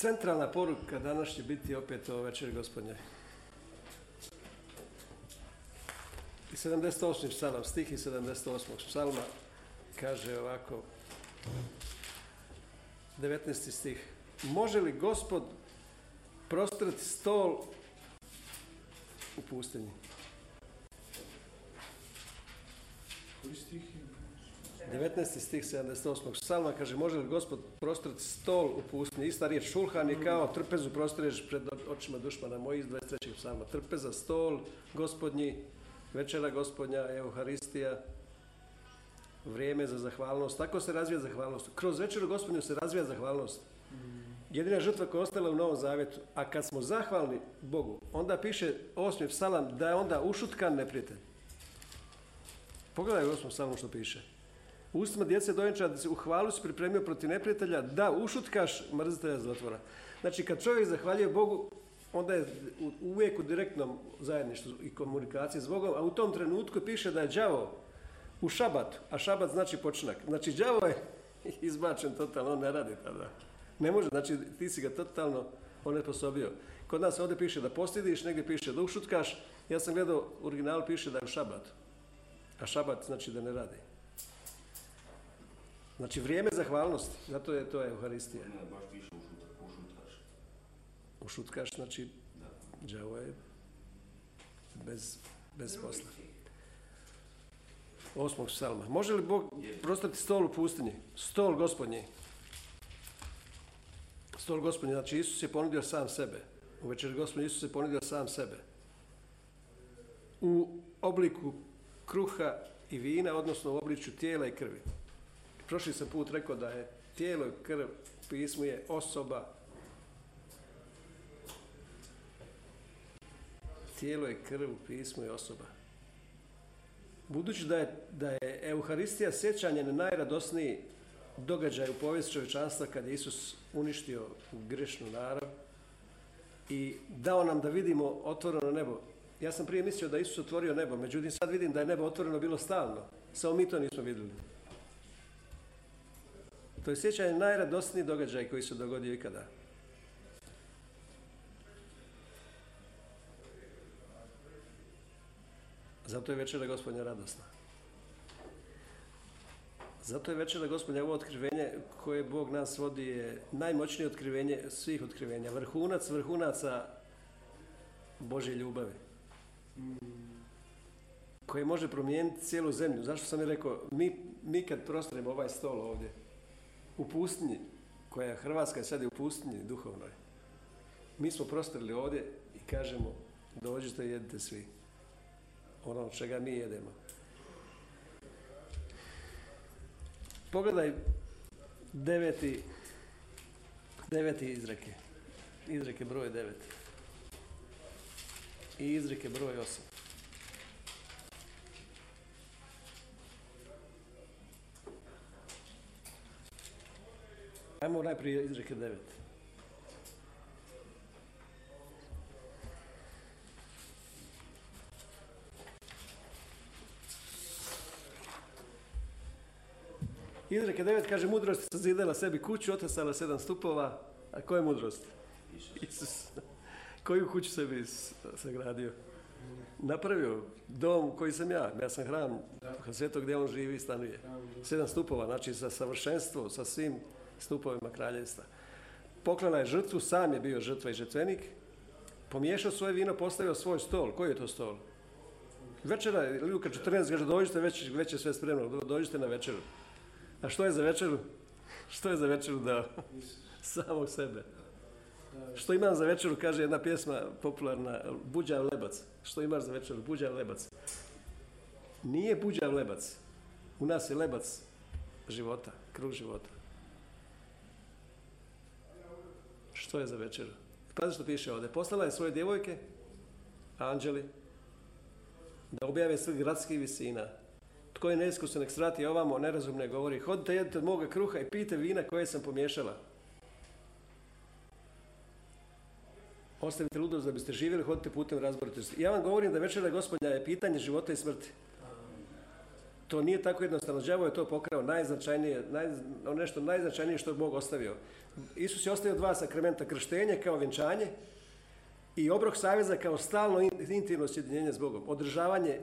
Centralna poruka danas će biti opet o večeri gospodnje. I 78. psalam, stih iz 78. psalma kaže ovako, 19. stih. Može li gospod prostrati stol u pustinji? Koji stih? 19. stih 78. psalma kaže može li gospod prostrati stol u pustinji? Ista riječ šulhan je kao trpezu prostireš pred očima dušmana mojih iz 23. psalma. Trpeza, stol, gospodnji, večera gospodnja, euharistija, vrijeme za zahvalnost. Tako se razvija zahvalnost. Kroz večeru gospodnju se razvija zahvalnost. Jedina žrtva koja je ostala u Novom Zavjetu. A kad smo zahvalni Bogu, onda piše osmi psalam da je onda ušutkan neprijatelj. Pogledaj u osmom psalmu što piše. Ustima djece dojenča da se u hvalu si pripremio protiv neprijatelja da ušutkaš mrzitelja zatvora. Znači kad čovjek zahvaljuje Bogu, onda je uvijek u direktnom zajedništvu i komunikaciji s Bogom, a u tom trenutku piše da je đavo u šabatu, a šabat znači počinak. Znači đavo je izbačen totalno, on ne radi tada. Ne može, znači ti si ga totalno onesposobio. Kod nas ovdje piše da postidiš, negdje piše da ušutkaš. Ja sam gledao, u originalu piše da je u šabatu. A šabat znači da ne radi. Znači vrijeme zahvalnosti, zato je to Euharistija. Ne, baš piše ušut, ušutkaš. Ušutkaš, znači Da. đavo je bez, bez posla. Osmog psalma. Može li Bog prostati stol u pustinji? Stol gospodnji. Stol gospodnji, znači Isus je ponudio sam sebe. U večer gospodnji Isus je ponudio sam sebe. U obliku kruha i vina, odnosno u obličju tijela i krvi. Prošli sam put rekao da je tijelo i krv pismu je osoba tijelo je krv, pismu je osoba. Budući da je, da je Euharistija sjećanje na najradosniji događaj u povijesti čovječanstva kad je Isus uništio grešnu narav i dao nam da vidimo otvoreno nebo. Ja sam prije mislio da Isus otvorio nebo, međutim sad vidim da je nebo otvoreno bilo stalno. Samo mi to nismo vidjeli. To je sjećanje na najradosniji događaj koji se dogodio ikada. Zato je večera gospodnja radosna. Zato je večera gospodnja ovo otkrivenje koje Bog nas vodi je najmoćnije otkrivenje svih otkrivenja. Vrhunac vrhunaca Božje ljubavi. Koje može promijeniti cijelu zemlju. Zašto sam je rekao, mi, mi kad prostremo ovaj stol ovdje, u pustinji, koja je Hrvatska sad je u pustinji duhovnoj, mi smo prostrili ovdje i kažemo, dođite i jedite svi ono čega mi jedemo. Pogledaj deveti, deveti izreke. Izreke broj devet. I izreke broj osam. Ajmo najprije izreke devet. Izreke 9 kaže mudrost sazidala sebi kuću, otesala sedam stupova. A koja je mudrost? Isus. Koju kuću sebi sagradio? Napravio dom koji sam ja. Ja sam hram svetog gdje on živi i stanuje. Sedam stupova, znači sa savršenstvom, sa svim stupovima kraljevstva. Poklana je žrtvu, sam je bio žrtva i žrtvenik. Pomiješao svoje vino, postavio svoj stol. Koji je to stol? Večera, je, Luka 14 kaže dođite, već, već je sve spremno, do- dođite na večeru. A što je za večeru? Što je za večeru dao? Samog sebe. Što imam za večeru, kaže jedna pjesma popularna, Buđav lebac. Što imaš za večeru? Buđav lebac. Nije buđav lebac. U nas je lebac života, krug života. Što je za večeru? Pazi što piše ovdje. Poslala je svoje djevojke, anđeli, da objave sve gradskih visina. Tko je neiskusan, nek svrati ovamo, nerazumne govori. Hodite, jedite od moga kruha i pijte vina koje sam pomiješala. Ostavite ludost da biste živjeli, hodite putem razboritosti. Ja vam govorim da večera gospodnja je pitanje života i smrti. To nije tako jednostavno. Đavo je to pokrao najznačajnije, naj, nešto najznačajnije što je Bog ostavio. Isus je ostavio dva sakramenta, krštenje kao vjenčanje i obrok saveza kao stalno intimno sjedinjenje s Bogom. Održavanje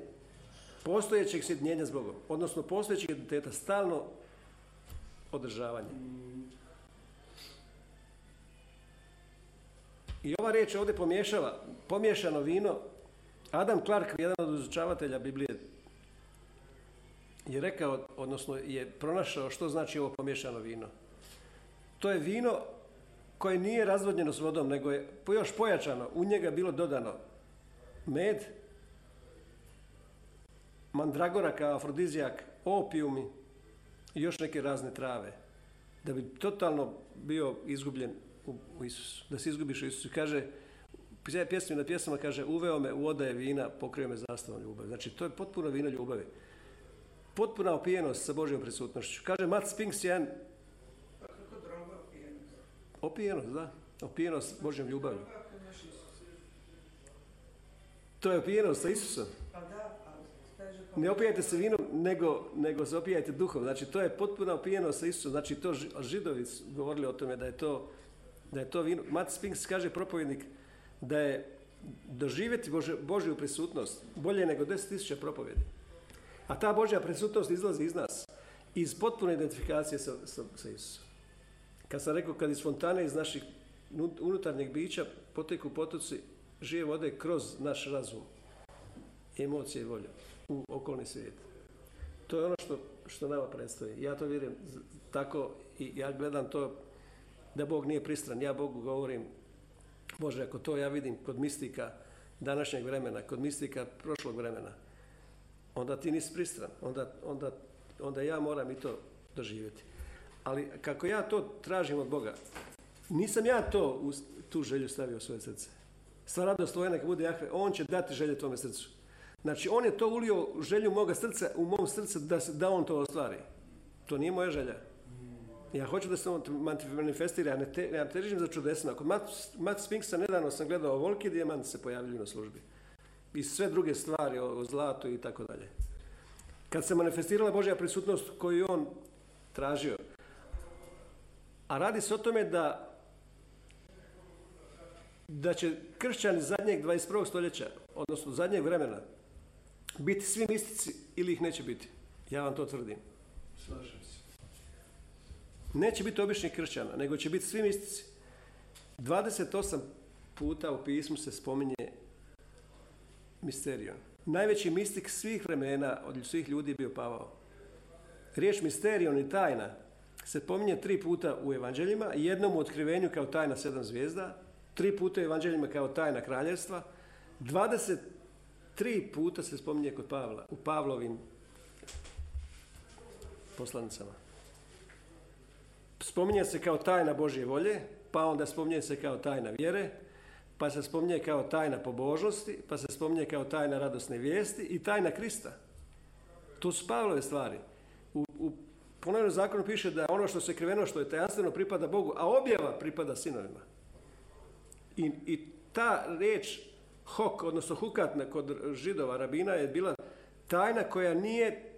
postojećeg sjedinjenja s Bogom, odnosno postojećeg identiteta, stalno održavanje. I ova riječ ovdje pomiješava, pomiješano vino. Adam Clark, jedan od izučavatelja Biblije, je rekao, odnosno je pronašao što znači ovo pomiješano vino. To je vino koje nije razvodnjeno s vodom, nego je još pojačano. U njega bilo dodano med, mandragora kao afrodizijak, opijumi i još neke razne trave. Da bi totalno bio izgubljen u Isusu. Da se izgubiš u Isusu. Kaže, pjesmi na pjesama kaže, uveo me u odaje vina, pokrio me zastavom ljubavi. Znači, to je potpuno vino ljubavi. Potpuna opijenost sa Božjom prisutnošću. Kaže Matt Spinks jedan... Pa kako droga opijenost? Opijenost, da. Opijenost Božjom ljubavi. To je opijenost sa Isusom. Ne opijajte se vinom, nego, nego se opijajte duhom. Znači, to je potpuna opijenost sa Isusom. Znači, to ži- židovi su govorili o tome da je to, da je to vino. Matt Spinks kaže propovjednik da je doživjeti Božju prisutnost bolje nego 10.000 propovjedi. A ta Božja prisutnost izlazi iz nas. Iz potpune identifikacije sa, sa, sa Isusom. Kad sam rekao, kad iz fontane iz naših nu- unutarnjeg bića poteku potoci žive vode kroz naš razum, emocije i volju u okolni svijet. To je ono što, što nama predstoji. Ja to vjerujem tako i ja gledam to da Bog nije pristran. Ja Bogu govorim, Bože, ako to ja vidim kod mistika današnjeg vremena, kod mistika prošlog vremena, onda ti nisi pristran. Onda, onda, onda ja moram i to doživjeti. Ali kako ja to tražim od Boga, nisam ja to, u tu želju stavio u svoje srce. Sva radost tvoja neka bude Jahve, On će dati želje tvome srcu. Znači, On je to ulio želju moga srca, u mom srcu da, da On to ostvari. To nije moja želja. Ja hoću da se on manifestira, ja ne, te, ja ne težim za čudesima. Kod Matt, Matt Spinksa nedavno sam gledao ovoliki dijamanti se pojavljuju na službi. I sve druge stvari o, o zlatu i tako dalje. Kad se manifestirala Božja prisutnost koju je on tražio. A radi se o tome da da će kršćani zadnjeg 21. stoljeća, odnosno zadnjeg vremena, biti svi mistici ili ih neće biti. Ja vam to tvrdim. Slažem se. Neće biti običnih kršćana, nego će biti svi mistici. 28 puta u pismu se spominje misterion. Najveći mistik svih vremena od svih ljudi je bio Pavao. Riječ misterion i tajna se pominje tri puta u evanđeljima, jednom u otkrivenju kao tajna sedam zvijezda, tri puta u evanđeljima kao tajna kraljevstva, 23 puta se spominje kod Pavla, u Pavlovim poslanicama. Spominje se kao tajna Božje volje, pa onda spominje se kao tajna vjere, pa se spominje kao tajna pobožnosti, pa se spominje kao tajna radosne vijesti i tajna Krista. To su Pavlove stvari. U, u ponovnom zakonu piše da ono što se kriveno, što je tajanstveno pripada Bogu, a objava pripada sinovima. I, i ta riječ hok, odnosno hukatna kod židova, rabina je bila tajna koja nije,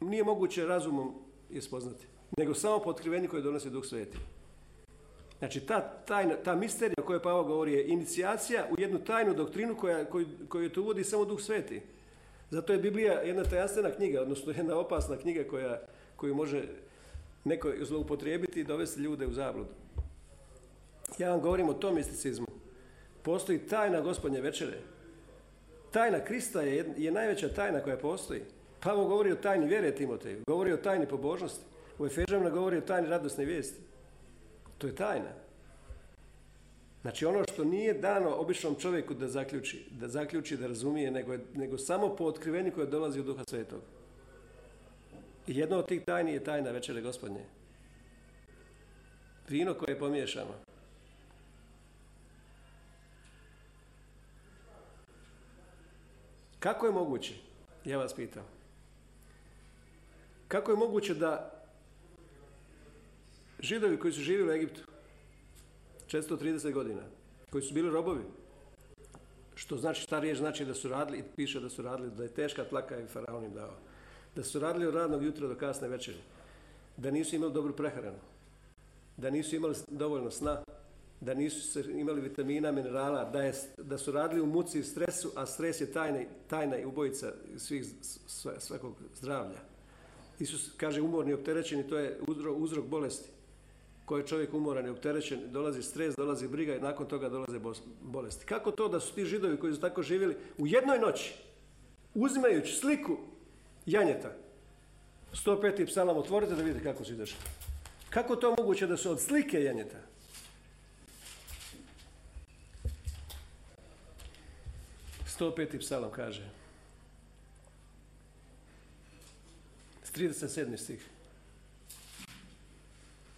nije moguće razumom je spoznati, nego samo po otkrivenju koje donosi Duh Sveti. Znači, ta, tajna, ta misterija o kojoj Pavao govori je inicijacija u jednu tajnu doktrinu koja, koju, koju to uvodi samo Duh Sveti. Zato je Biblija jedna tajanstvena knjiga, odnosno jedna opasna knjiga koja, koju može neko zloupotrijebiti i dovesti ljude u zabludu. Ja vam govorim o tom misticizmu. Postoji tajna gospodnje večere. Tajna Krista je, je najveća tajna koja postoji. Pavao govori o tajni vjere Timoteju, govori o tajni pobožnosti. U Efežanima govori o tajni radosne vijesti. To je tajna. Znači ono što nije dano običnom čovjeku da zaključi, da zaključi, da razumije, nego, je- nego samo po otkrivenju koje dolazi od Duha Svetog. I jedno od tih tajni je tajna večere gospodnje. Vino koje je pomiješano. Kako je moguće? Ja vas pitam. Kako je moguće da židovi koji su živjeli u Egiptu 430 godina, koji su bili robovi, što znači, ta riječ znači da su radili, piše da su radili, da je teška tlaka i faraon im dao. Da su radili od radnog jutra do kasne večeri. Da nisu imali dobru prehranu. Da nisu imali dovoljno sna. Da nisu imali vitamina, minerala. Da, je, da su radili u muci i stresu, a stres je tajna, tajna i ubojica svih, svakog zdravlja. Isus kaže umorni i opterećeni, to je uzrok bolesti. Ko je čovjek umoran i opterećen, dolazi stres, dolazi briga i nakon toga dolaze bolesti. Kako to da su ti židovi koji su tako živjeli u jednoj noći, uzimajući sliku janjeta, 105. psalam, otvorite da vidite kako su izašli. Kako to moguće da su od slike janjeta? Sto peti psalam kaže. S 37. stih.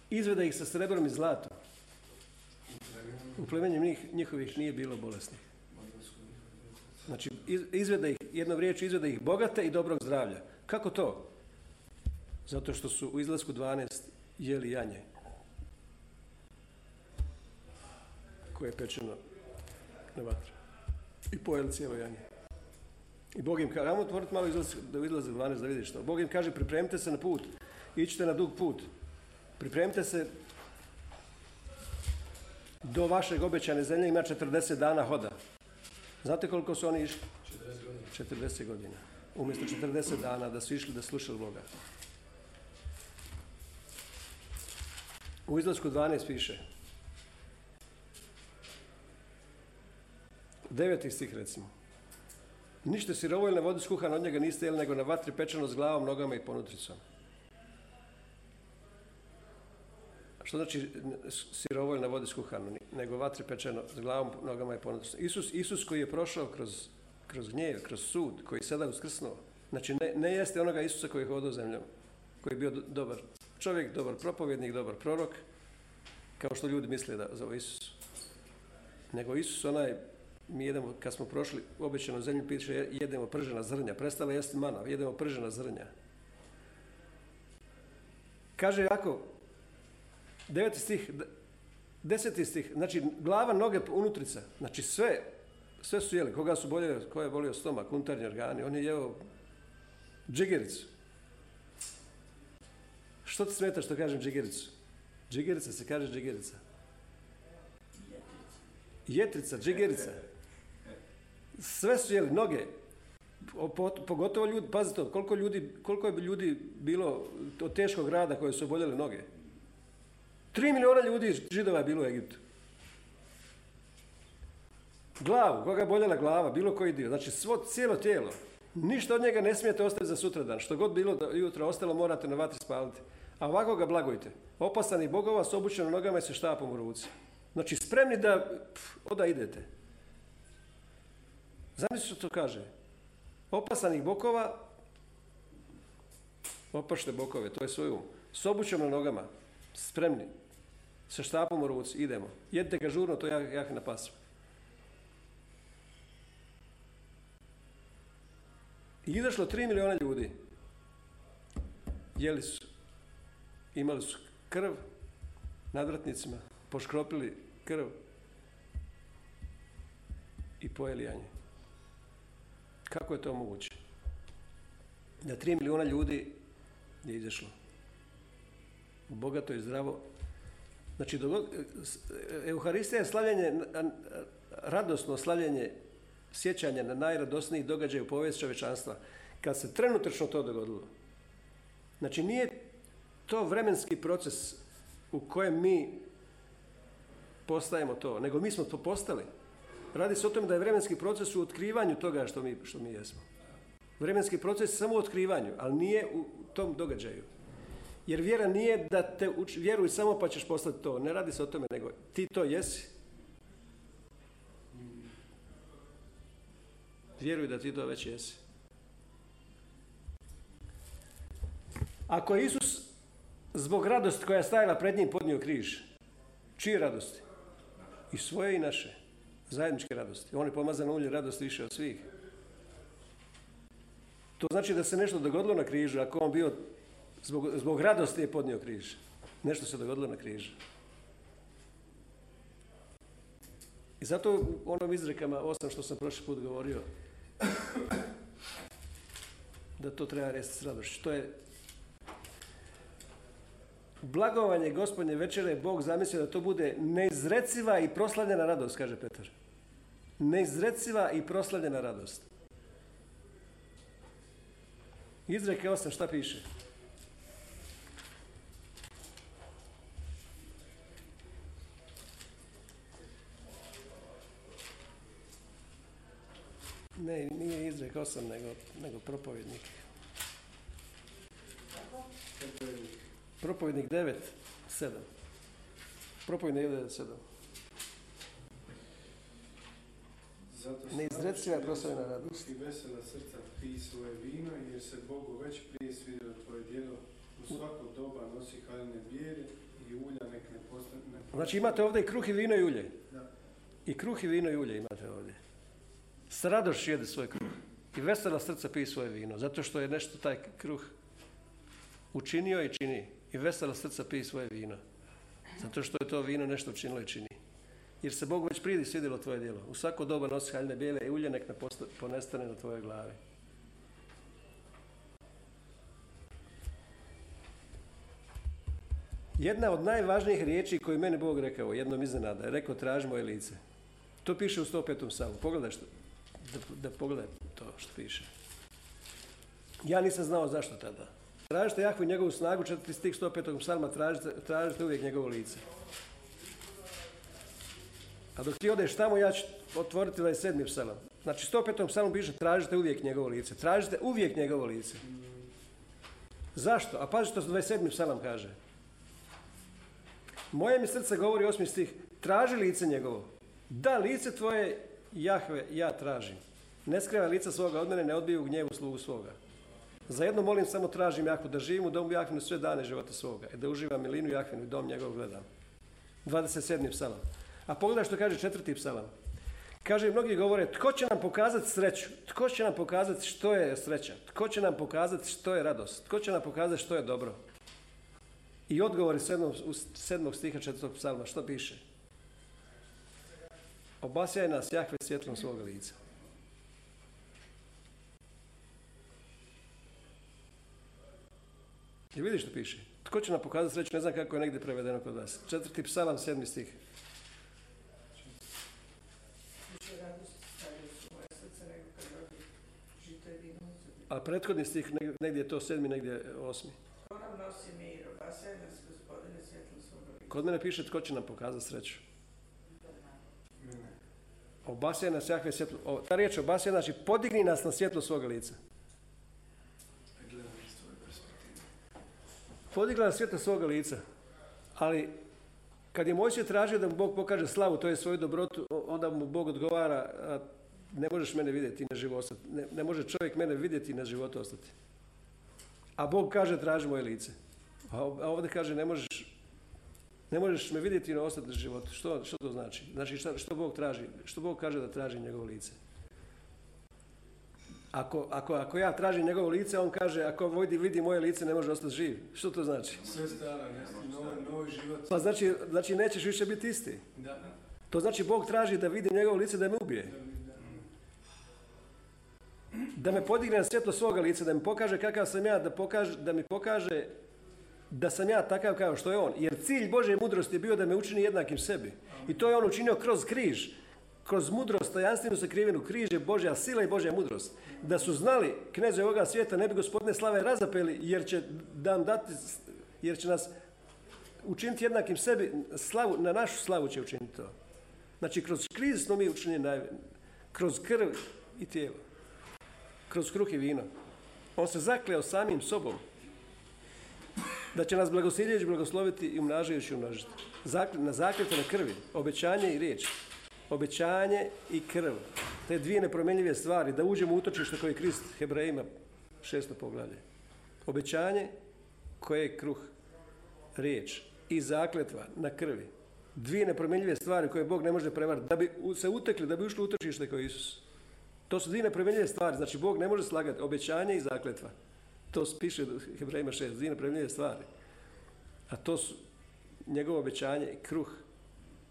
Izvede ih sa srebrom i zlatom. U plemenju njih, njihovih nije bilo bolesnih. Znači, iz- izvede ih, jednom riječju izvede ih bogate i dobrog zdravlja. Kako to? Zato što su u izlasku 12 jeli janje. Koje je pečeno na vatru. I pojeli cijelo janje. I Bog im kaže, ajmo otvoriti malo izlaz, da izlaze 12 da vidiš što. Bog im kaže, pripremite se na put. Ićite na dug put. Pripremite se do vašeg obećane zemlje ima 40 dana hoda. Znate koliko su oni išli? 40 godina. Umjesto 40 dana da su išli da slušali Boga. U izlasku 12 piše. Deveti stih recimo. Ništa sirovoljne vode skuhane od njega niste jeli nego na vatri pečeno s glavom, nogama i ponutricom. Što znači sirovolj na vodi skuhano, nego vatre pečeno s glavom, nogama i ponudno. Isus, Isus koji je prošao kroz, kroz gnjev, kroz sud, koji je sada uskrsnuo. Znači ne, ne jeste onoga Isusa koji je hodao zemljom, koji je bio dobar čovjek, dobar propovjednik, dobar prorok, kao što ljudi misle da za Isus. Nego Isus onaj mi jedemo, kad smo prošli običajno zemlju, piše jedemo pržena zrnja. Prestala jesti mana, jedemo pržena zrnja. Kaže Jakov, deveti stih, 10. stih, znači glava, noge, unutrica, znači sve, sve su jeli, koga su boljeli, ko je bolio stomak, unutarnji organi, on je jeo džigericu. Što ti smeta što kažem džigericu? Džigerica se kaže džigerica. Jetrica, džigerica. Sve su jeli, noge. Pogotovo ljudi, pazite, koliko, ljudi, koliko je ljudi bilo od teškog rada koje su oboljeli noge. Tri milijuna ljudi židova je bilo u Egiptu. Glavu, koga je boljela glava, bilo koji dio, znači svo cijelo tijelo. Ništa od njega ne smijete ostaviti za sutradan. Što god bilo da jutro ostalo morate na vatri spaliti. A ovako ga blagojte. Opasani bogova s obučenom nogama i sa štapom u ruci. Znači spremni da pf, oda idete. Zamislite što to kaže. Opasanih bokova, opašte bokove, to je svoj um. S obućom nogama, spremni. Sa štapom u ruci, idemo. Jedite ga žurno, to je jak na pasu. I izašlo 3 milijuna ljudi. Jeli su, imali su krv nadvratnicima, poškropili krv i pojeli janje. Kako je to moguće? Da 3 milijuna ljudi je izašlo. Bogato i zdravo. Znači, dogod- Euharistija je na- radosno slavljenje sjećanja na najradosniji događaj u povijest čovječanstva. Kad se trenutačno to dogodilo. Znači, nije to vremenski proces u kojem mi postajemo to, nego mi smo to postali. Radi se o tome da je vremenski proces u otkrivanju toga što mi, što mi jesmo. Vremenski proces samo u otkrivanju, ali nije u tom događaju. Jer vjera nije da te uči, vjeruj samo pa ćeš postati to. Ne radi se o tome, nego ti to jesi. Vjeruj da ti to već jesi. Ako je Isus zbog radosti koja je stajala pred njim podnio križ, čije radosti? I svoje i naše. Zajedničke radosti. On je pomazan ulje radosti više od svih. To znači da se nešto dogodilo na križu, ako on bio zbog, zbog radosti je podnio križ. Nešto se dogodilo na križu. I zato u onom izrekama osam što sam prošli put govorio, da to treba resti s radošću. To je blagovanje gospodnje večere Bog zamislio da to bude neizreciva i proslavljena radost, kaže Petar. Neizreciva i proslavljena radost. Izreke 8, šta piše? Ne, nije izrek 8, nego, nego propovjednik. Propovjednik 9, 7. Propovjednik 9, 7. Zato slaviš proslavljena Jezusa, radost. I vesela srca pij svoje vino, jer se Bogu već prije svidjelo tvoje djelo. U svako doba nosi haljine bijele i ulja nek ne postane... Znači imate ovdje i kruh i vino i ulje. Da. I kruh i vino i ulje imate ovdje. S radošću jede svoj kruh. I vesela srca pije svoje vino. Zato što je nešto taj kruh učinio i čini. I vesela srca pije svoje vino. Zato što je to vino nešto učinilo i čini. Jer se Bog već pridi svidjelo tvoje djelo. U svako doba nosi haljne bijele i ulje nek ne ponestane na tvojoj glavi. Jedna od najvažnijih riječi koju meni Bog rekao, jednom iznenada, je rekao traži moje lice. To piše u 105. psalmu. Pogledaj što, da, da pogledaj to što piše. Ja nisam znao zašto tada. Tražite Jahvu njegovu snagu, četvrti stih 105. psalma, tražite, tražite uvijek njegovo lice. A dok ti odeš tamo, ja ću otvoriti 27. psalam. Znači, 105. psalmu piše tražite uvijek njegovo lice. Tražite uvijek njegovo lice. Zašto? A pazi što 27. psalam kaže. Moje mi srce govori osmi stih, traži lice njegovo. Da, lice tvoje, Jahve, ja tražim. Ne skrivaj lica svoga od mene, ne odbiju gnjevu slugu svoga. Za jedno molim, samo tražim Jahvu, da živim u domu Jahvinu sve dane života svoga i da uživam milinu Jahvinu i dom njegov gledam. 27. psalam. A pogledaj što kaže četvrti psalam. Kaže, mnogi govore, tko će nam pokazati sreću? Tko će nam pokazati što je sreća? Tko će nam pokazati što je radost? Tko će nam pokazati što je dobro? I odgovori sedmog, sedmog stiha četvrtog psalma, što piše? Obasjaj nas Jahve svjetlom svoga lica. I vidiš što piše? Tko će nam pokazati sreću? Ne znam kako je negdje prevedeno kod vas. Četvrti psalam, sedmi stih. A prethodni stih, neg- negdje je to sedmi, negdje je osmi. Kod mene piše tko će nam pokazati sreću. Obasjaj nas Jahve svjetlo. O, ta riječ obasjaj znači podigni nas na svjetlo svoga lica. Podigla na svjetlo svoga lica. Ali kad je Mojsije tražio da mu Bog pokaže slavu, to je svoju dobrotu, onda mu Bog odgovara, ne možeš mene vidjeti na život ostati. Ne, ne može čovjek mene vidjeti na životu ostati. A Bog kaže traži moje lice. A ovdje kaže ne možeš, ne možeš me vidjeti i na ostati na životu. Što, što to znači? Znači šta, što Bog traži? Što Bog kaže da traži njegovo lice? Ako, ako, ako ja tražim njegovo lice, on kaže ako vidi, vidi moje lice ne može ostati živ. Što to znači? Sve stara, ne, novi, novi život. Pa znači, znači nećeš više biti isti. Da. To znači Bog traži da vidi njegovo lice da me ubije. Da, da. Da me podigne na svjetlo svoga lica, da mi pokaže kakav sam ja, da, pokaže, da mi pokaže da sam ja takav kao što je on. Jer cilj Božje mudrosti je bio da me učini jednakim sebi. I to je on učinio kroz križ. Kroz mudrost, tajanstvenu sakrivenu križ je Božja sila i Božja mudrost. Da su znali kneze ovoga svijeta ne bi gospodine slave razapeli jer će nam dati, jer će nas učiniti jednakim sebi, slavu, na našu slavu će učiniti to. Znači, kroz kriz smo mi učinjeni naj... kroz krv i tijelo. Kroz kruh i vino. On se zakleo samim sobom da će nas blagosiljeći blagosloviti i umnažajući umnožiti. Zakl- na zakljetu na krvi, obećanje i riječ. Obećanje i krv. Te dvije nepromjenljive stvari, da uđemo u utočište koje je Krist Hebrejima, šesto poglavlje. Obećanje koje je kruh, riječ i zakletva na krvi. Dvije nepromjenljive stvari koje Bog ne može prevariti. Da bi se utekli, da bi ušli u utočište koje je Isus. To su dvije nepromjenljive stvari. Znači, Bog ne može slagati obećanje i zakletva. To piše u Hebrajima 6, dvije nepremljive stvari. A to su njegovo obećanje i kruh,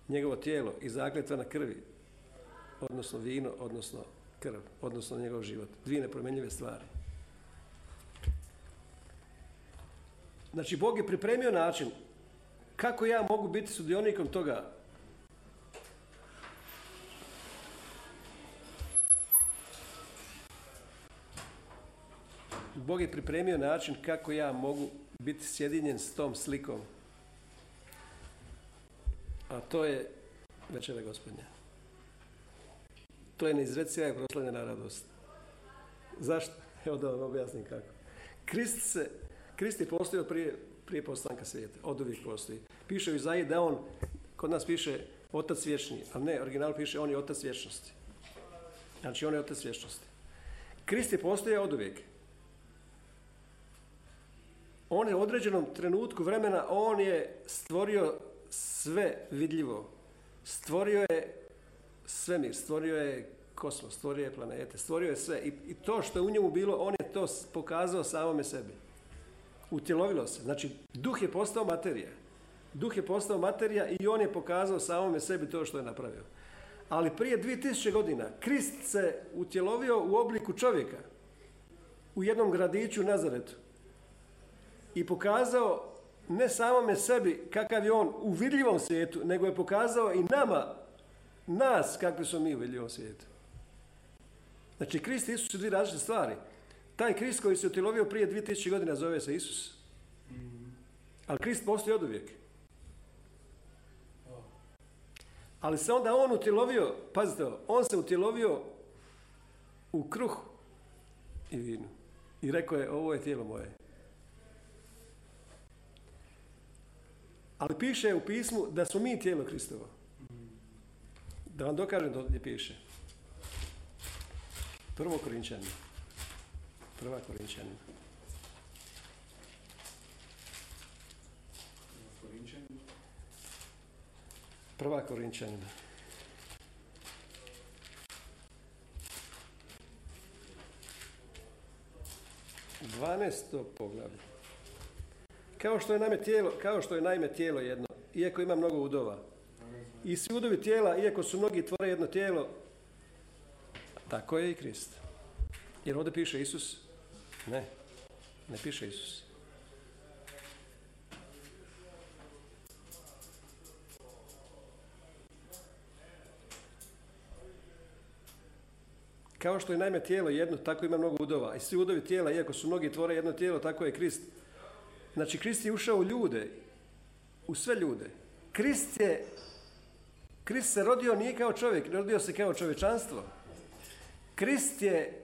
njegovo tijelo i zakletva na krvi, odnosno vino, odnosno krv, odnosno njegov život. Dvije nepromenljive stvari. Znači, Bog je pripremio način kako ja mogu biti sudionikom toga Bog je pripremio način kako ja mogu biti sjedinjen s tom slikom. A to je večera gospodnja. To je neizreciva i proslavljena radost. Zašto? Evo da vam objasnim kako. Krist, se, Krist je postojao prije, prije postanka svijeta. Od uvijek postoji. Piše u Izaiji da on, kod nas piše otac vječni, ali ne, original piše on je otac vječnosti. Znači on je otac vječnosti. Krist je postojao od uvijek. On je u određenom trenutku vremena, on je stvorio sve vidljivo. Stvorio je svemir, stvorio je kosmos, stvorio je planete, stvorio je sve. I, I, to što je u njemu bilo, on je to pokazao samome sebi. Utjelovilo se. Znači, duh je postao materija. Duh je postao materija i on je pokazao samome sebi to što je napravio. Ali prije 2000 godina Krist se utjelovio u obliku čovjeka u jednom gradiću Nazaretu i pokazao ne samome sebi kakav je on u vidljivom svijetu, nego je pokazao i nama, nas kakvi smo mi u vidljivom svijetu. Znači, Krist i Isus su dvije različite stvari. Taj Krist koji se utjelovio prije 2000 godina zove se Isus. Ali Krist postoji od uvijek. Ali se onda on utjelovio, pazite on se utjelovio u kruh i vinu. I rekao je, ovo je tijelo moje. Ali piše u pismu da smo mi tijelo Kristovo. Da vam dokažem to gdje piše. Prvo Korinčanima. Prva Korinčanima. Prva Korinčanima. Dvanesto poglavlje. Kao što je naime tijelo, kao što je naime tijelo jedno, iako ima mnogo udova. I svi udovi tijela, iako su mnogi tvore jedno tijelo, tako je i Krist. Jer ovdje piše Isus? Ne, ne piše Isus. Kao što je naime tijelo jedno, tako ima mnogo udova. I svi udovi tijela, iako su mnogi tvore jedno tijelo, tako je Krist. Znači, Krist je ušao u ljude, u sve ljude. Krist je, Krist se rodio nije kao čovjek, rodio se kao čovječanstvo. Krist je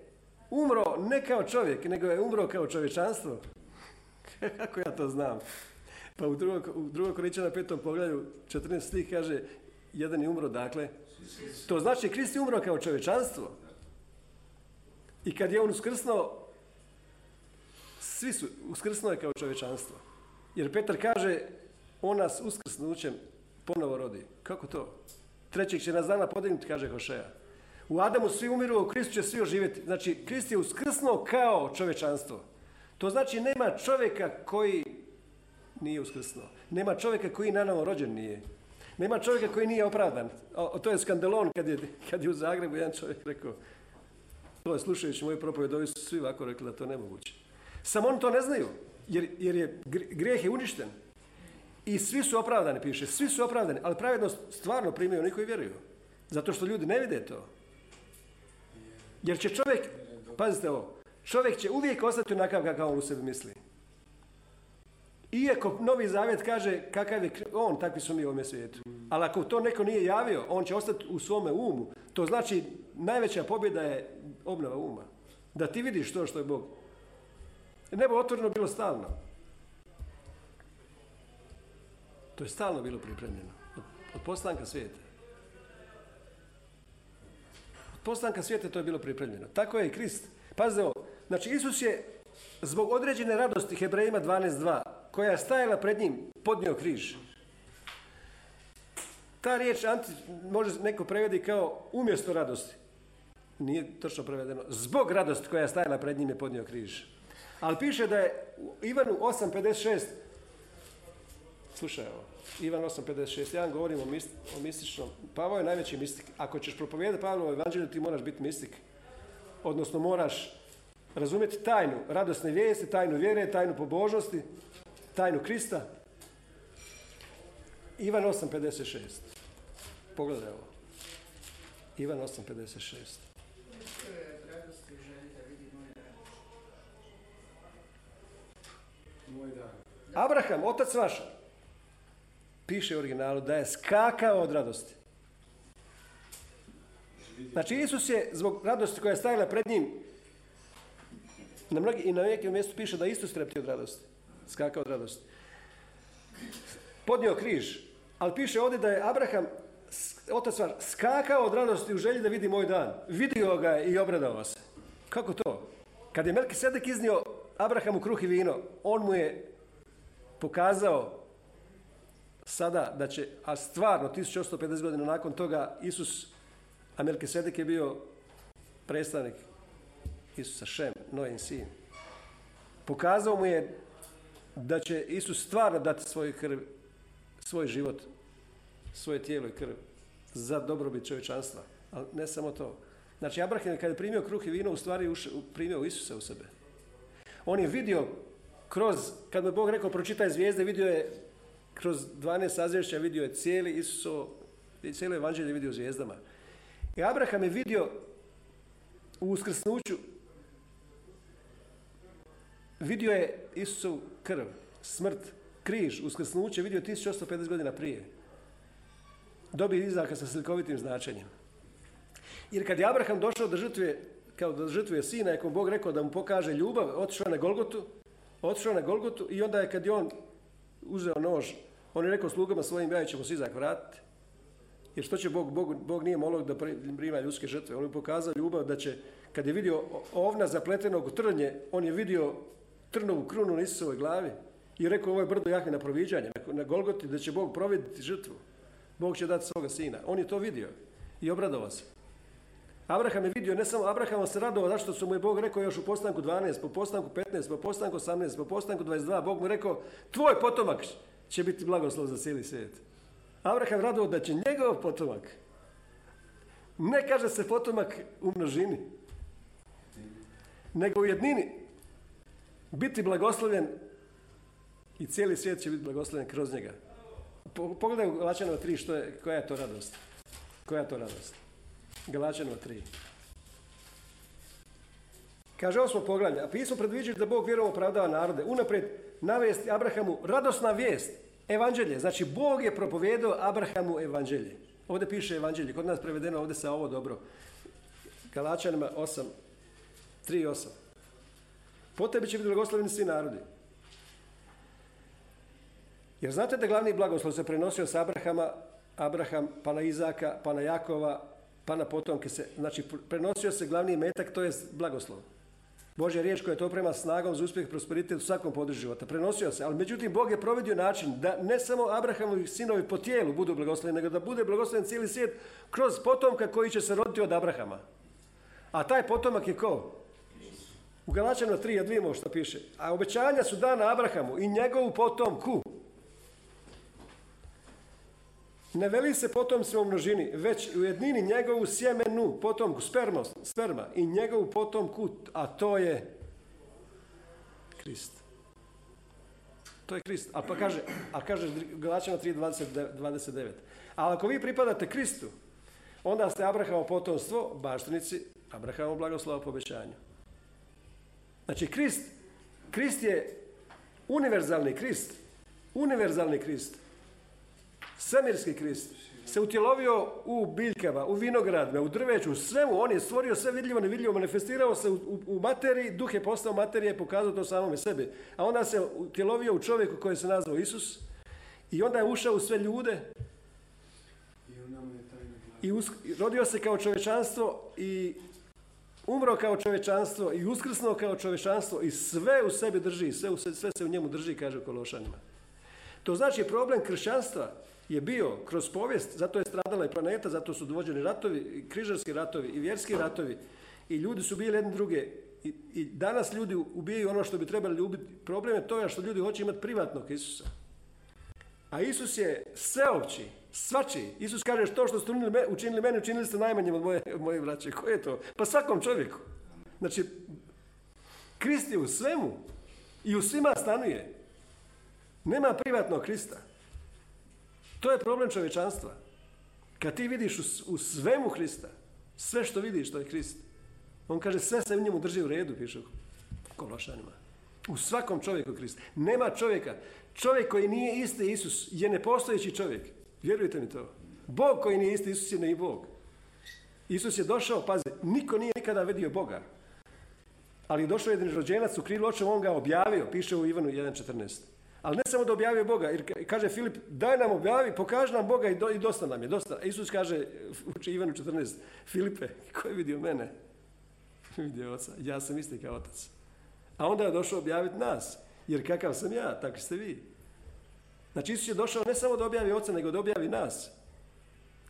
umro ne kao čovjek, nego je umro kao čovječanstvo. Kako ja to znam? Pa u drugom, u drugom Korinčana petom pogledu 14 stih kaže jedan je umro, dakle. To znači Krist je umro kao čovječanstvo. I kad je on uskrsnuo, svi su, uskrsnuo je kao čovječanstvo. Jer Petar kaže, on nas uskrsnućem ponovo rodi. Kako to? Trećeg će nas dana podignuti, kaže Hošeja. U Adamu svi umiru, u Kristu će svi oživjeti. Znači, Krist je uskrsnuo kao čovječanstvo. To znači nema čovjeka koji nije uskrsnuo. Nema čovjeka koji naravno rođen nije. Nema čovjeka koji nije opravdan. O, to je skandalon kad je, kad je u Zagrebu jedan čovjek rekao, to je slušajući moju propovjed, su svi ovako rekli da to nemoguće. Samo oni to ne znaju, jer, jer je grijeh je uništen. I svi su opravdani, piše, svi su opravdani, ali pravednost stvarno primaju oni koji vjeruju. Zato što ljudi ne vide to. Jer će čovjek, pazite ovo, čovjek će uvijek ostati onakav kakav on u sebi misli. Iako Novi Zavjet kaže kakav je on, takvi su mi u ovome svijetu. Ali ako to neko nije javio, on će ostati u svome umu. To znači najveća pobjeda je obnova uma. Da ti vidiš to što je Bog. Nebo otvoreno bilo stalno. To je stalno bilo pripremljeno. Od, postanka svijeta. Od postanka svijeta to je bilo pripremljeno. Tako je i Krist. Pazite ovo. Znači Isus je zbog određene radosti Hebrejima 12.2 koja je stajala pred njim podnio križ. Ta riječ anti, može neko prevedi kao umjesto radosti. Nije točno prevedeno. Zbog radosti koja je stajala pred njim je podnio križ. Ali piše da je u Ivanu 8.56 Slušaj ovo. Ivan 8.56. Ja govorim o, mist, o mističnom. Pavao je najveći mistik. Ako ćeš propovijedati Pavlovo evanđelju, ti moraš biti mistik. Odnosno moraš razumjeti tajnu radosne vijesti, tajnu vjere, tajnu pobožnosti. tajnu Krista. Ivan 8.56. Pogledaj ovo. Ivan 8.56. Mislio je od radosti i želji da vidi moj dan. Moj dan. Abraham, otac vaš, piše u originalu da je skakao od radosti. Znači Isus je zbog radosti koja je stajala pred njim na mnogi, i na nekom mjestu piše da je isto streptio od radosti. Skakao od radosti. Podnio križ. Ali piše ovdje da je Abraham, otac vaš, skakao od radosti u želji da vidi moj dan. Vidio ga je i obradovao se. Kako to? Kad je Melkisedek iznio Abrahamu kruh i vino, on mu je pokazao sada da će, a stvarno 1850 godina nakon toga Isus, a Melkisedek je bio predstavnik Isusa Šem, Nojen sin. Pokazao mu je da će Isus stvarno dati svoj krv, svoj život, svoje tijelo i krv za dobrobit čovječanstva. Ali ne samo to. Znači, Abraham kada je primio kruh i vino, u stvari primio Isusa u sebe. On je vidio kroz, kad mu je Bog rekao pročitaj zvijezde, vidio je kroz 12 sazvješća, vidio je cijeli Isuso, cijelo evanđelje vidio u zvijezdama. I Abraham je vidio u uskrsnuću, vidio je Isusovu krv, smrt, križ, uskrsnuće, vidio je 1850 godina prije. Dobio Izaka sa slikovitim značenjem. Jer kad je Abraham došao da žrtvuje, kao da žrtvuje sina, ako Bog rekao da mu pokaže ljubav, otišao na Golgotu, otišao na Golgotu i onda je kad je on uzeo nož, on je rekao slugama svojim, ja ćemo se Izak vratiti. Jer što će Bog, Bog, Bog nije molog da pri- prima ljudske žrtve. On je pokazao ljubav da će, kad je vidio ovna zapletenog trnje, on je vidio trnovu krunu na Isusovoj glavi i rekao ovo je brdo Jahve na proviđanje, na Golgoti, da će Bog providiti žrtvu. Bog će dati svoga sina. On je to vidio i obradovao se. Abraham je vidio, ne samo Abraham se radovao zašto su mu je Bog rekao još u postanku 12, po postanku 15, po postanku 18, po postanku 22, Bog mu je rekao tvoj potomak će biti blagoslov za cijeli svijet. Abraham radovao da će njegov potomak, ne kaže se potomak u množini, nego u jednini biti blagoslovljen i cijeli svijet će biti blagoslovljen kroz njega. Po- Pogledaj u Galačanova 3 što je, koja je to radost. Koja je to radost? Galačanova 3. Kaže osmo poglavlje, a pismo predviđa da Bog vjerom opravdava narode. Unaprijed navesti Abrahamu radosna vijest, evanđelje. Znači Bog je propovijedao Abrahamu evanđelje. Ovdje piše evanđelje, kod nas prevedeno ovdje sa ovo dobro. Galačanima 8, 3 i 8. Po tebi će biti blagosloveni svi narodi. Jer znate da glavni blagoslov se prenosio sa Abrahama, Abraham, pa na Izaka, pa na Jakova, pa na potomke se, znači prenosio se glavni metak, to je blagoslov. Božja riječ koja to prema snagom za uspjeh i prosperitet u svakom području života. Prenosio se, ali međutim Bog je providio način da ne samo Abrahamovi sinovi po tijelu budu blagosloveni, nego da bude blagosloven cijeli svijet kroz potomka koji će se roditi od Abrahama. A taj potomak je ko? U Galačanu 3, od vidimo što piše. A obećanja su dana Abrahamu i njegovu potomku. Ne veli se potomcima u množini, već u jednini njegovu sjemenu, potomku, spermos, sperma i njegovu potomku, a to je Krist. To je Krist. A pa kaže, a kaže Galačana 3, 29. Ali ako vi pripadate Kristu, onda ste Abrahamo potomstvo, baštinici, Abrahamo blagoslova po obećanju. Znači, Krist, Krist je univerzalni Krist. Univerzalni Krist. Svemirski Krist se utjelovio u biljkama, u vinogradima, u drveću, u svemu. On je stvorio sve vidljivo, nevidljivo, manifestirao se u, u, u materiji, duh je postao materija i pokazao to samome sebi. A onda se utjelovio u čovjeku koji se nazvao Isus i onda je ušao u sve ljude I usk- rodio se kao čovječanstvo i umro kao čovječanstvo i uskrsnuo kao čovječanstvo i sve u sebi drži, sve, sve se u njemu drži, kaže u Kološanima. To znači problem kršćanstva je bio kroz povijest, zato je stradala i planeta, zato su dovođeni ratovi, i križarski ratovi i vjerski ratovi i ljudi su bili jedni druge i, i danas ljudi ubijaju ono što bi trebali ljubiti. Problem je to što ljudi hoće imati privatnog Isusa. A Isus je sveopći, svačiji. Isus kaže što što ste učinili me- učinili meni, učinili ste najmanjim od moje, moje braće. Ko je to? Pa svakom čovjeku. Znači, Krist je u svemu i u svima stanuje. Nema privatnog Krista. To je problem čovječanstva. Kad ti vidiš u, svemu Krista, sve što vidiš to je Krist. On kaže sve se u njemu drži u redu, piše u Kološanima. U svakom čovjeku Krista. Nema čovjeka. Čovjek koji nije isti Isus je nepostojeći čovjek. Vjerujte mi to. Bog koji nije isti Isus je ne i Bog. Isus je došao, pazi, niko nije nikada vidio Boga. Ali je došao jedan rođenac u krilu očevom, on ga objavio, piše u Ivanu 1.14. Ali ne samo da objavio Boga, jer kaže Filip, daj nam objavi, pokaži nam Boga i, do, i dosta nam je, dosta. Isus kaže u Ivanu 14, Filipe, ko je vidio mene? vidio oca, ja sam isti kao otac. A onda je došao objaviti nas, jer kakav sam ja, takvi ste vi. Znači Isus je došao ne samo da objavi oca, nego da objavi nas.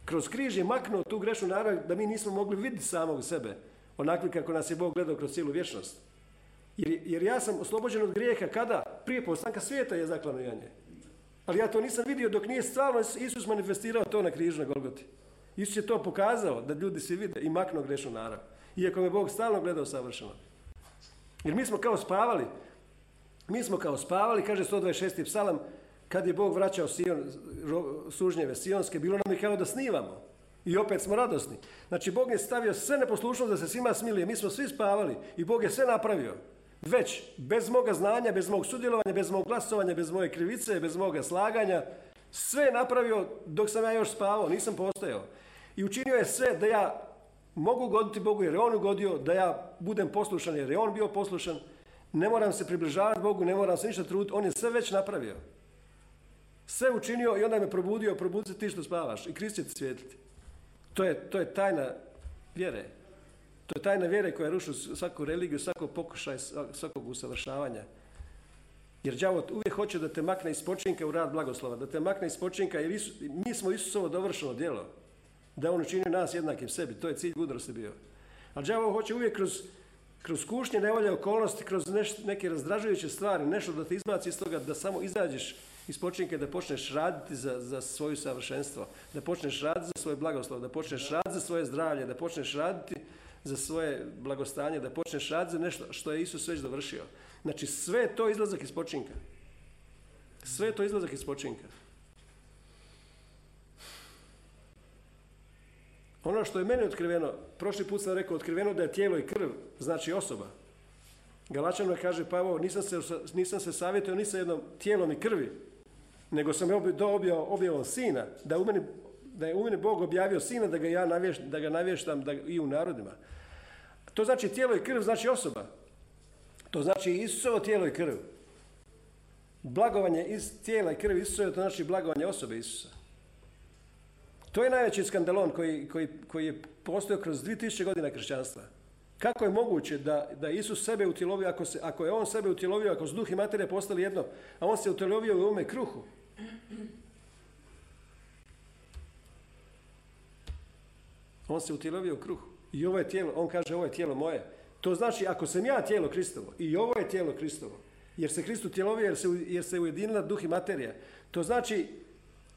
Kroz križ je maknuo tu grešnu narav da mi nismo mogli vidjeti samog sebe, onakvi kako nas je Bog gledao kroz cijelu vječnost. Jer, jer ja sam oslobođen od grijeha kada? Prije postanka svijeta je zaklano janje. Ali ja to nisam vidio dok nije stvarno Isus manifestirao to na križu na Golgoti. Isus je to pokazao da ljudi svi vide i maknuo grešnu narav. Iako me Bog stalno gledao savršeno. Jer mi smo kao spavali. Mi smo kao spavali, kaže 126. psalam, kad je Bog vraćao Sion, sužnjeve sionske, bilo nam je kao da snivamo. I opet smo radosni. Znači, Bog je stavio sve neposlušnost da se svima smilije. Mi smo svi spavali i Bog je sve napravio. Već, bez moga znanja, bez mog sudjelovanja, bez mog glasovanja, bez moje krivice, bez moga slaganja, sve je napravio dok sam ja još spavao, nisam postojao. I učinio je sve da ja mogu goditi Bogu jer je On ugodio, da ja budem poslušan jer je On bio poslušan. Ne moram se približavati Bogu, ne moram se ništa truditi, On je sve već napravio. Sve učinio i onda me probudio, probudi se ti što spavaš i Krist će ti svijetliti. To je, to je tajna vjere. To je tajna vjere koja ruši svaku religiju, svakog pokušaj, svakog usavršavanja. Jer đavo uvijek hoće da te makne iz počinka u rad blagoslova, da te makne iz počinka jer mi smo Isusovo dovršeno djelo. Da on učini nas jednakim sebi, to je cilj mudrosti bio. A đavo hoće uvijek kroz, kroz kušnje, nevolje okolnosti, kroz neke razdražujuće stvari, nešto da te izbaci iz toga, da samo izađeš iz počinke da počneš raditi za, za svoju savršenstvo, da počneš raditi za svoj blagoslov, da počneš raditi za svoje zdravlje, da počneš raditi za svoje blagostanje, da počneš raditi za nešto što je Isus već dovršio. Znači sve je to izlazak iz počinka. Sve je to izlazak iz počinka. Ono što je meni otkriveno, prošli put sam rekao otkriveno da je tijelo i krv, znači osoba. Galačano kaže, pa evo, nisam se, nisam se savjetio ni sa jednom tijelom i krvi, nego sam dobio objavom sina, da, u meni, da je u meni Bog objavio sina da ga ja navješ, da ga navještam da, i u narodima. To znači tijelo i krv, znači osoba. To znači Isusovo tijelo i krv. Blagovanje iz tijela i krvi Isusa, to znači blagovanje osobe Isusa. To je najveći skandalon koji, koji, koji je postojao kroz 2000 godina kršćanstva. Kako je moguće da, da Isus sebe utjelovio, ako, se, ako je On sebe utjelovio, ako su duh i materija postali jedno, a On se utjelovio u ovome kruhu? On se utjelovio u kruhu. I ovo je tijelo, on kaže ovo je tijelo moje. To znači ako sam ja tijelo Kristovo i ovo je tijelo Kristovo, jer se Kristu tjelovio, jer se, jer se ujedinila duh i materija. To znači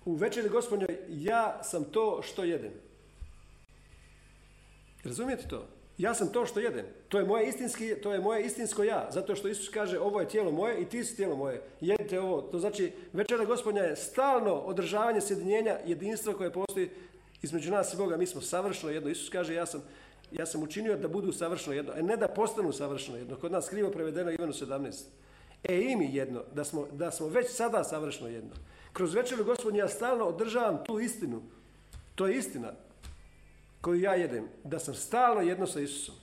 u večeri gospodnjoj ja sam to što jedem. Razumijete to? Ja sam to što jedem. To je moje, istinski, to je moje istinsko ja. Zato što Isus kaže ovo je tijelo moje i ti si tijelo moje. Jedite ovo. To znači večera gospodnja je stalno održavanje sjedinjenja jedinstva koje postoji između nas i Boga. Mi smo savršeno jedno. Isus kaže ja sam, ja sam učinio da budu savršeno jedno. A ne da postanu savršeno jedno. Kod nas krivo prevedeno Ivanu 17. E i mi jedno. Da smo, da smo već sada savršeno jedno. Kroz večeru gospodnja ja stalno održavam tu istinu. To je istina koju ja jedem, da sam stalno jedno sa Isusom,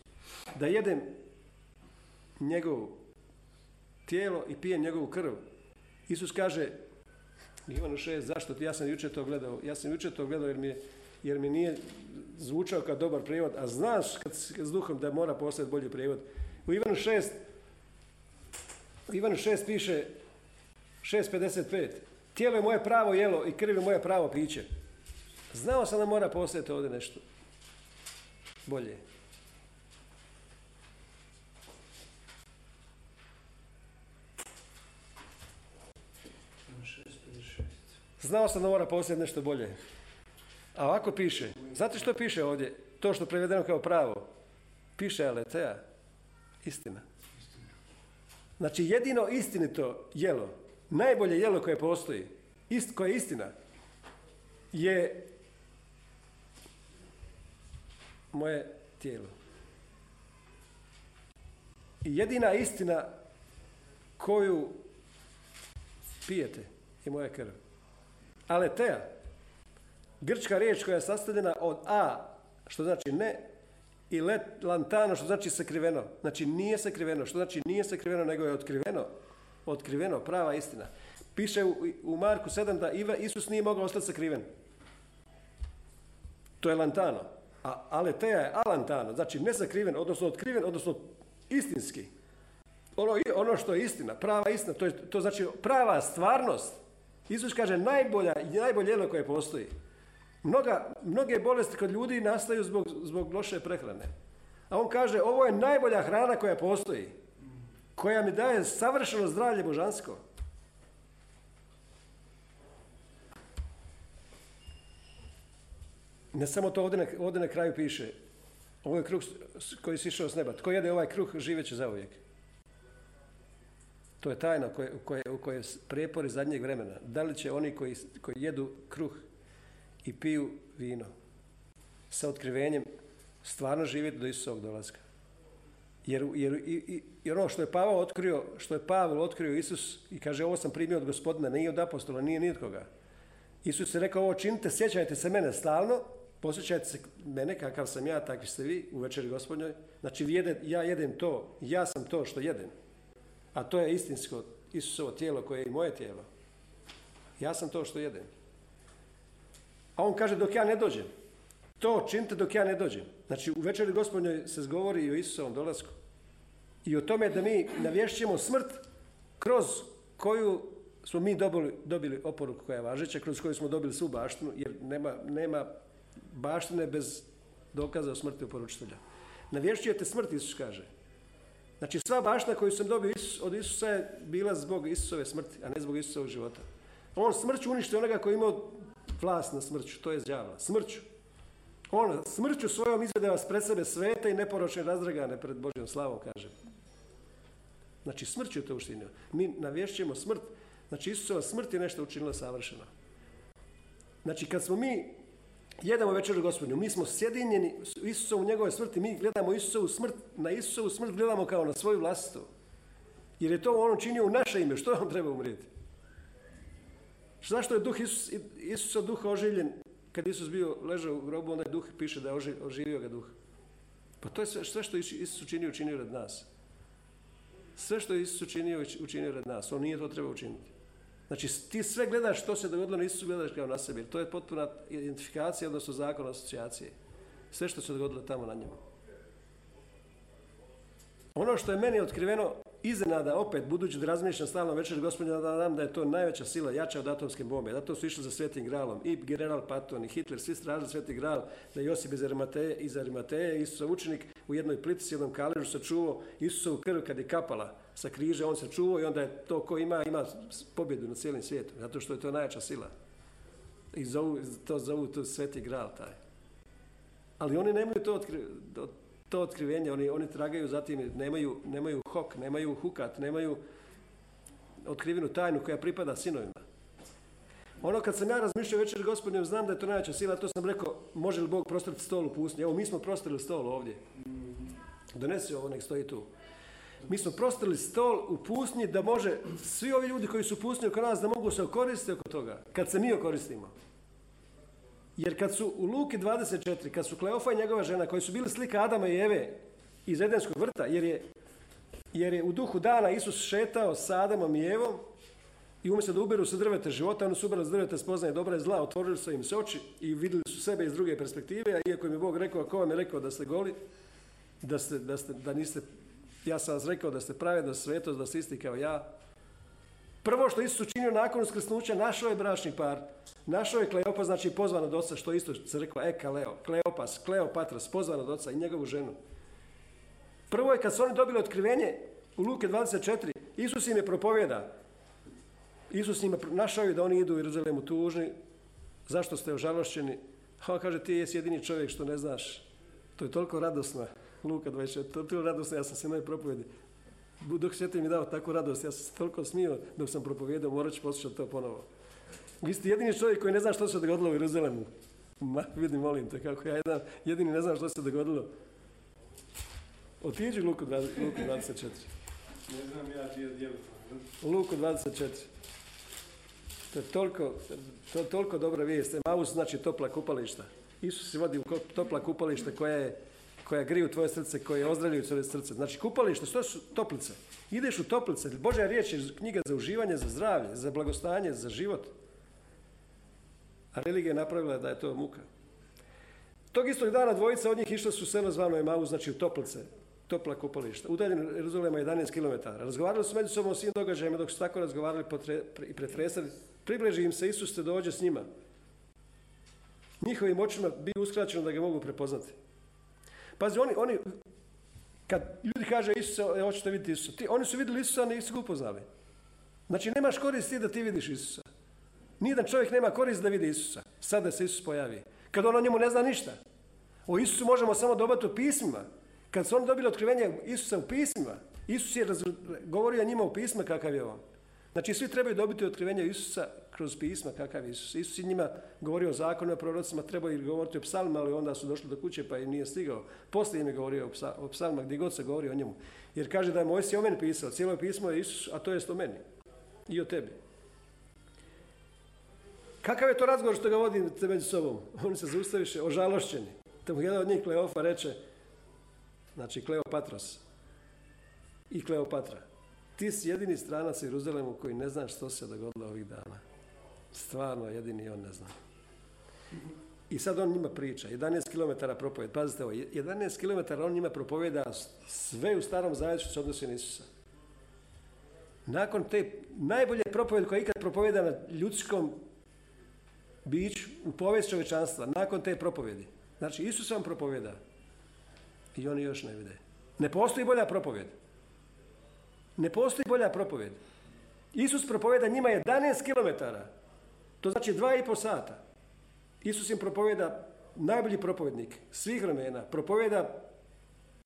da jedem njegovo tijelo i pijem njegovu krv. Isus kaže, Ivanu 6, zašto ti, ja sam jučer to gledao, ja sam jučer to gledao jer mi, jer mi nije zvučao kao dobar prijevod, a znaš kad, s duhom da mora postati bolji prijevod. U Ivanu 6, u Ivanu 6 piše 6.55, tijelo je moje pravo jelo i krv je moje pravo piće. Znao sam da mora postojati ovdje nešto bolje. Znao sam da mora postojati nešto bolje. A ovako piše. Znate što piše ovdje? To što prevedeno kao pravo. Piše aletea. Istina. Znači jedino istinito jelo najbolje jelo koje postoji, ist, je istina, je moje tijelo. I jedina istina koju pijete je moja krv. Aletea, grčka riječ koja je sastavljena od a, što znači ne, i let, lantano, što znači sakriveno. Znači nije sakriveno, što znači nije sakriveno, nego je otkriveno. Otkriveno, prava istina. Piše u, u Marku 7 da Iva, Isus nije mogao ostati sakriven. To je lantano. A aleteja je alantano, znači nesakriven, odnosno otkriven, odnosno istinski. Ono, ono što je istina, prava istina, to, je, to znači prava stvarnost. Isus kaže najbolja, najbolje jelo koje postoji. Mnoga, mnoge bolesti kod ljudi nastaju zbog, zbog loše prehrane. A on kaže ovo je najbolja hrana koja postoji. Koja mi daje savršeno zdravlje božansko. Ne samo to ovdje na, ovdje na kraju piše. Ovo je kruh koji si išao s neba. Tko jede ovaj kruh živeće zauvijek. To je tajna koje, koje, u kojoj je prijepori zadnjeg vremena. Da li će oni koji, koji jedu kruh i piju vino sa otkrivenjem stvarno živjeti do Isusovog dolaska. Jer, jer, i, jer ono što je Pavao otkrio, što je Pavel otkrio Isus i kaže ovo sam primio od gospodina, nije od apostola, nije ni od koga. Isus je rekao ovo činite, sjećajte se mene stalno, posjećajte se mene kakav sam ja, takvi ste vi u večeri gospodnjoj. Znači jede, ja jedem to, ja sam to što jedem. A to je istinsko Isusovo tijelo koje je i moje tijelo. Ja sam to što jedem. A on kaže dok ja ne dođem. To činite dok ja ne dođem. Znači u večeri gospodnjoj se zgovori i o Isusovom dolasku. I o tome da mi navješćemo smrt kroz koju smo mi dobili, dobili oporuku koja je važeća, kroz koju smo dobili svu baštinu, jer nema, nema baštine bez dokaza o smrti oporučitelja. Navješćujete smrt, Isus kaže. Znači sva baština koju sam dobio od Isusa je bila zbog Isusove smrti, a ne zbog Isusovog života. On smrću uništio onoga koji je imao vlast na smrću, to je đavla. Smrću. On smrću svojom izvede vas pred sebe svete i neporočne razdragane pred Božjom slavom, kaže. Znači smrću je to učinio. Mi navješćujemo smrt. Znači Isusova smrt je nešto učinila savršeno. Znači kad smo mi jedemo večeru gospodinu, mi smo sjedinjeni Isusom u njegove smrti, mi gledamo Isusovu smrt, na Isusovu smrt gledamo kao na svoju vlastitu. Jer je to on učinio u naše ime, što on treba umrijeti? Zašto je duh Isus, Isusa duha oživljen? Kad Isus bio ležao u grobu, onda je duh piše da je oživio ga duh. Pa to je sve, sve što Isus učinio, učinio rad nas. Sve što je Isus učinio, učinio rad nas. On nije to trebao učiniti. Znači ti sve gledaš što se dogodilo na Isusu, gledaš kao na sebi. To je potpuna identifikacija, odnosno zakon asocijacije. Sve što se dogodilo tamo na njemu. Ono što je meni otkriveno iznenada opet, budući da razmišljam stalno večer gospodina da nam da je to najveća sila, jača od atomske bombe. Zato su išli za svetim gralom. I general Patton i Hitler, svi stražili sveti gral, da Josip iz Arimateje, iz Arimateje Isusov učenik u jednoj plici, jednom kaležu se čuvao Isusovu krv kad je kapala sa križa, on se čuvao i onda je to ko ima, ima pobjedu na cijelim svijetu, zato što je to najjača sila. I to zovu to sveti gral taj. Ali oni nemaju to otkri, to otkrivenje, oni, oni tragaju zatim, nemaju, nemaju hok, nemaju hukat, nemaju otkrivenu tajnu koja pripada sinovima. Ono kad sam ja razmišljao večer gospodinu, znam da je to najveća sila, to sam rekao, može li Bog prostoriti stol u pustinji? Evo, mi smo prostorili stol ovdje. Donesi ovo, nek stoji tu. Mi smo prostorili stol u pustinji da može, svi ovi ljudi koji su u pustinji oko nas, da mogu se okoristiti oko toga, kad se mi okoristimo. Jer kad su u Luki 24, kad su Kleofa i njegova žena, koji su bili slika Adama i Eve iz Edenskog vrta, jer je, jer je u duhu dana Isus šetao sa Adamom i Evom i umjesto da uberu se drvete života, oni su uberali s drvete spoznaje dobra i zla, otvorili su im se oči i vidjeli su sebe iz druge perspektive, a iako im je Bog rekao, ko vam je rekao da ste goli, da, ste, da, ste, da niste, ja sam vas rekao da ste pravedno svetost, da ste isti kao ja, Prvo što Isus učinio nakon uskrsnuća, našao je bračni par, našao je Kleopas, znači pozvan od oca, što isto se rekao Eka Leo, Kleopas, Kleopatras, pozvan od oca i njegovu ženu. Prvo je kad su oni dobili otkrivenje u Luke 24, Isus im je propovjeda. Isus im je našao je da oni idu u Jeruzalemu tužni, zašto ste ožalošćeni? A on kaže, ti jesi jedini čovjek što ne znaš. To je toliko radosno, Luka 24, to je toliko radosno, ja sam se na propovjedi dok se mi dao takvu radost, ja sam se toliko smio dok sam propovijedao, morat ću poslušati to ponovo. Vi ste jedini čovjek koji ne zna što se dogodilo u Jeruzalemu. Ma, vidi, molim te, kako ja jedan, jedini ne znam što se dogodilo. Otiđi Luku, 20 Luku 24. Ne znam ja je. U Luku 24. To je toliko, to toliko dobra vijest. Maus znači topla kupališta. Isus se vodi u topla kupališta koja je koja griju tvoje srce, koje ozdravljaju tvoje srce. Znači kupalište, što su toplice? Ideš u toplice. Božja riječ je knjiga za uživanje, za zdravlje, za blagostanje, za život. A religija je napravila da je to muka. Tog istog dana dvojica od njih išla su selo zvano Emaus, znači u toplice, topla kupališta. Udaljen Jeruzalema 11 km. Razgovarali su među sobom o svim događajima dok su tako razgovarali i pretresali. Približi im se Isus te dođe s njima. Njihovim očima bi uskraćeno da ga mogu prepoznati. Pazi, oni, oni kad ljudi kaže Isusa, e, hoćete vidjeti Isusa, ti, oni su vidjeli Isusa, a nisu ga upoznali. Znači, nemaš koristi da ti vidiš Isusa. Nijedan čovjek nema korist da vidi Isusa. Sada se Isus pojavi. Kad on o njemu ne zna ništa. O Isusu možemo samo dobiti u pismima. Kad su oni dobili otkrivenje Isusa u pismima, Isus je govorio njima u pisma kakav je on. Znači svi trebaju dobiti otkrivenje Isusa kroz pisma kakav je Isus. Isus je njima govorio o zakonu o prorocima, trebao je govoriti o psalmima, ali onda su došli do kuće pa im nije stigao. Poslije im je govorio o, psa, o psalmima gdje god se govori o njemu. Jer kaže da je Mojsije o meni pisao, cijelo pismo je Isus, a to jest o meni. I o tebi. Kakav je to razgovor što ga vodite među sobom? Oni se zaustaviše ožalošćeni. Te mu jedan od njih Kleofa reče, znači Kleopatros i Kleopatra, ti si jedini stranac Jeruzalemu koji ne znaš što se dogodilo ovih dana. Stvarno, jedini on ne zna. I sad on njima priča, 11 km propovjed, pazite ovo, 11 km on njima propovjeda sve u starom zavjetu što se odnosi na Isusa. Nakon te najbolje propovjed koja je ikad propovjeda na ljudskom biću u povijest čovječanstva, nakon te propovjedi. Znači, Isus vam propovjeda i oni još ne vide. Ne postoji bolja propovjed. Ne postoji bolja propovjed. Isus propovjeda njima 11 km. To znači 2,5 sata. Isus im propovjeda najbolji propovjednik svih vremena. Propovjeda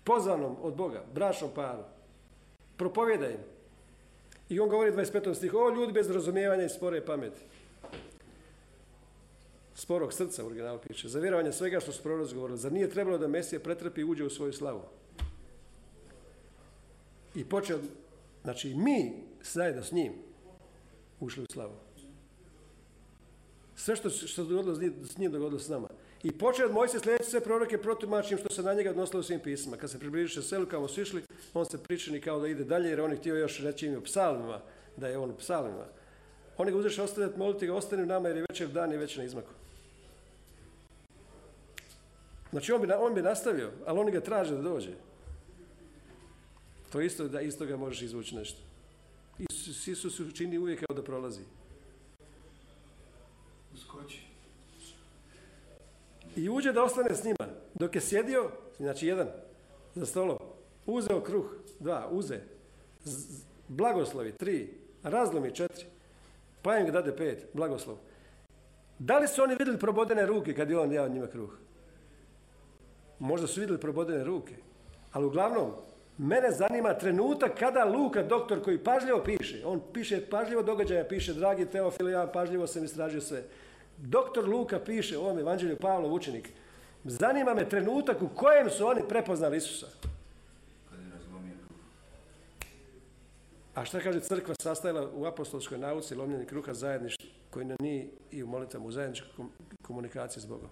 pozvanom od Boga, bračnom paru. Propovjeda im. I on govori u 25. stihu, o ljudi bez razumijevanja i spore pameti. Sporog srca u originalu piše. Za vjerovanje svega što su proroci govorili. Zar nije trebalo da Mesija pretrpi i uđe u svoju slavu? I počeo, znači mi zajedno s njim ušli u slavu. Sve što, se dogodilo s njim, dogodilo s nama. I počeo od Mojse sljedeći sve proroke protumačim što se na njega odnosilo u svim pismima. Kad se približiše selu, kao su išli, on se pričini kao da ide dalje, jer on je htio još reći im u psalmima, da je on u psalmima. Oni ga uzreše ostavljati, moliti ga, ostani nama jer je večer dan i već na izmaku. Znači on bi, on bi nastavio, ali oni ga traže da dođe. To isto da iz toga možeš izvući nešto. Isus, Isus učini uvijek kao da prolazi. Uskoči. I uđe da ostane s njima. Dok je sjedio, znači jedan, za stolom, uzeo kruh, dva, uze, z- blagoslovi, tri, razlomi, četiri, pa im ga dade pet, blagoslov. Da li su oni vidjeli probodene ruke kad je on jeo njima kruh? Možda su vidjeli probodene ruke. Ali uglavnom, mene zanima trenutak kada Luka, doktor koji pažljivo piše, on piše pažljivo događaja, piše, dragi Teofile, ja pažljivo sam istražio sve. Doktor Luka piše u ovom evanđelju Pavlov učenik. Zanima me trenutak u kojem su oni prepoznali Isusa. A šta kaže crkva sastajala u apostolskoj nauci lomljenje kruha zajedništvu koji na nije i u molitvama u zajedničkoj kom- komunikaciji s Bogom.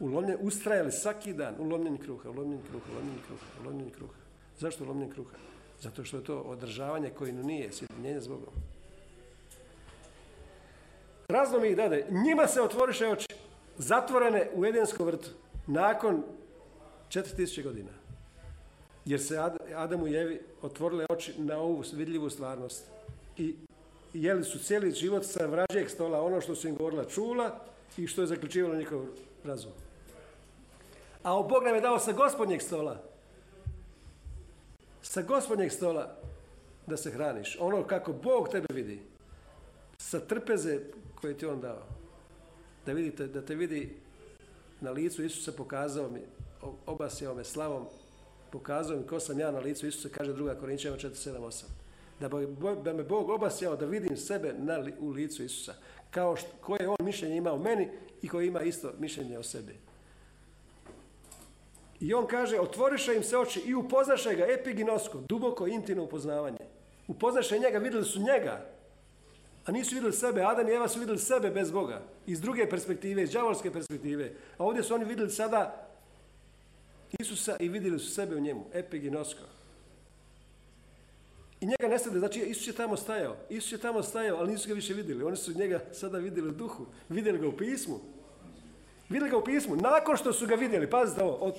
U ustrajali svaki dan u lomljenju kruha, u lomljenju kruha, u lomljenju kruha, u kruha. Zašto u lomljenju kruha? Zato što je to održavanje koji nije sjedinjenje s Bogom. Razlom ih dade. Njima se otvoriše oči. Zatvorene u Edenskom vrtu. Nakon 4000 godina. Jer se Ad- Adamu i Evi otvorile oči na ovu vidljivu stvarnost. I jeli su cijeli život sa vražijeg stola ono što su im govorila čula i što je zaključivalo njihov razum. A Bog nam je dao sa gospodnjeg stola. Sa gospodnjeg stola da se hraniš. Ono kako Bog tebe vidi. Sa trpeze koje ti on dao. Da, vidite, da te vidi na licu Isusa pokazao mi, obasjao me slavom pokazao mi ko sam ja na licu Isusa, kaže druga Korinčeva 4.7.8. Da, da me Bog obasjao da vidim sebe na, u licu Isusa. Kao što, koje on mišljenje ima o meni i koji ima isto mišljenje o sebi. I on kaže, otvoriše im se oči i upoznaše ga epiginosko, duboko intimno upoznavanje. Upoznaše njega, vidjeli su njega, a nisu vidjeli sebe. Adam i Eva su vidjeli sebe bez Boga. Iz druge perspektive, iz đavolske perspektive. A ovdje su oni vidjeli sada Isusa i vidjeli su sebe u njemu. Epiginosko. I njega nestade, znači Isus je tamo stajao. Isus je tamo stajao, ali nisu ga više vidjeli. Oni su njega sada vidjeli u duhu. Vidjeli ga u pismu. Vidjeli ga u pismu. Nakon što su ga vidjeli, pazite ovo,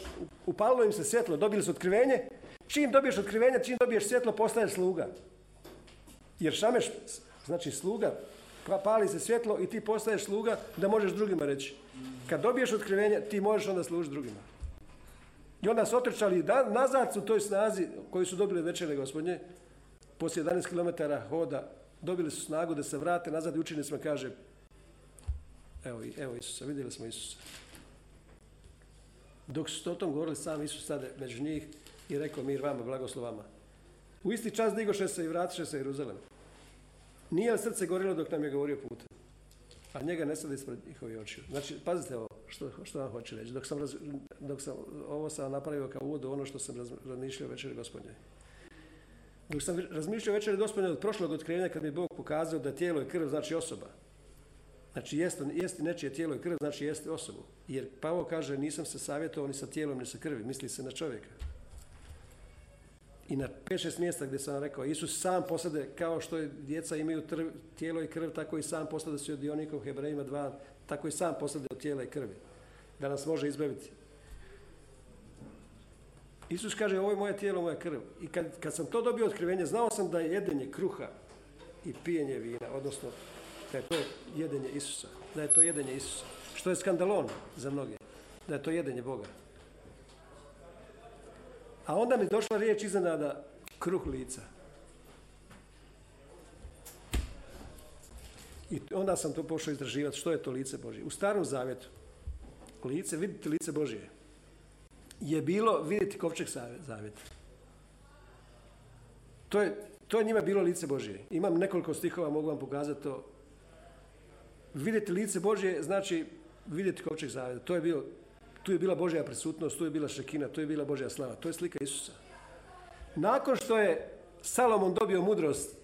upalilo im se svjetlo, dobili su otkrivenje. Čim dobiješ otkrivenje, čim dobiješ svjetlo, postaješ sluga. Jer šameš, znači sluga, pa pali se svjetlo i ti postaješ sluga da možeš drugima reći. Kad dobiješ otkrivenje, ti možeš onda služiti drugima. I onda su otrčali da, nazad u toj snazi koju su dobili večere gospodnje, poslije 11 km hoda, dobili su snagu da se vrate nazad i učenicima kaže evo, evo Isusa, vidjeli smo Isusa. Dok su o tom govorili, sam Isus stade među njih i rekao mir vama, blagoslov vama. U isti čas digoše se i vratiše se Jeruzalem. Nije li srce gorilo dok nam je govorio putem? A njega ne sada ispred njihovih očiju. Znači, pazite ovo, što, što vam hoću reći. Dok sam, raz- dok sam ovo sam napravio kao uvod ono što sam raz- razmišljao večeri gospodnje. Dok sam razmišljao večeri gospodnje od prošlog otkrivenja kad mi je Bog pokazao da tijelo i krv znači osoba. Znači, jeste, jesti nečije tijelo i krv, znači jeste osobu. Jer Pavo kaže, nisam se savjetovao ni sa tijelom, ni sa krvi. Misli se na čovjeka. I na 5-6 mjesta gdje sam rekao, Isus sam posade, kao što je djeca imaju trv- tijelo i krv, tako i sam posade su od Dionikov Hebrejima 2, tako i sam posade od tijela i krvi. Da nas može izbaviti. Isus kaže, ovo je moje tijelo, moja krv. I kad, kad sam to dobio otkrivenje, znao sam da je jedenje kruha i pijenje vina, odnosno da je to jedenje Isusa. Da je to jedenje Isusa. Što je skandalon za mnoge. Da je to jedenje Boga. A onda mi došla riječ iznenada kruh lica. I onda sam to pošao istraživati što je to lice Božje. U starom zavjetu, lice, vidite lice Božje, je bilo vidjeti kovčeg zavjeta. To je, to je njima bilo lice Božje. Imam nekoliko stihova, mogu vam pokazati to. Vidjeti lice Božje znači vidjeti kovčeg zavjeta. To je bio, tu je bila Božja prisutnost, tu je bila šekina, tu je bila Božja slava. To je slika Isusa. Nakon što je Salomon dobio mudrost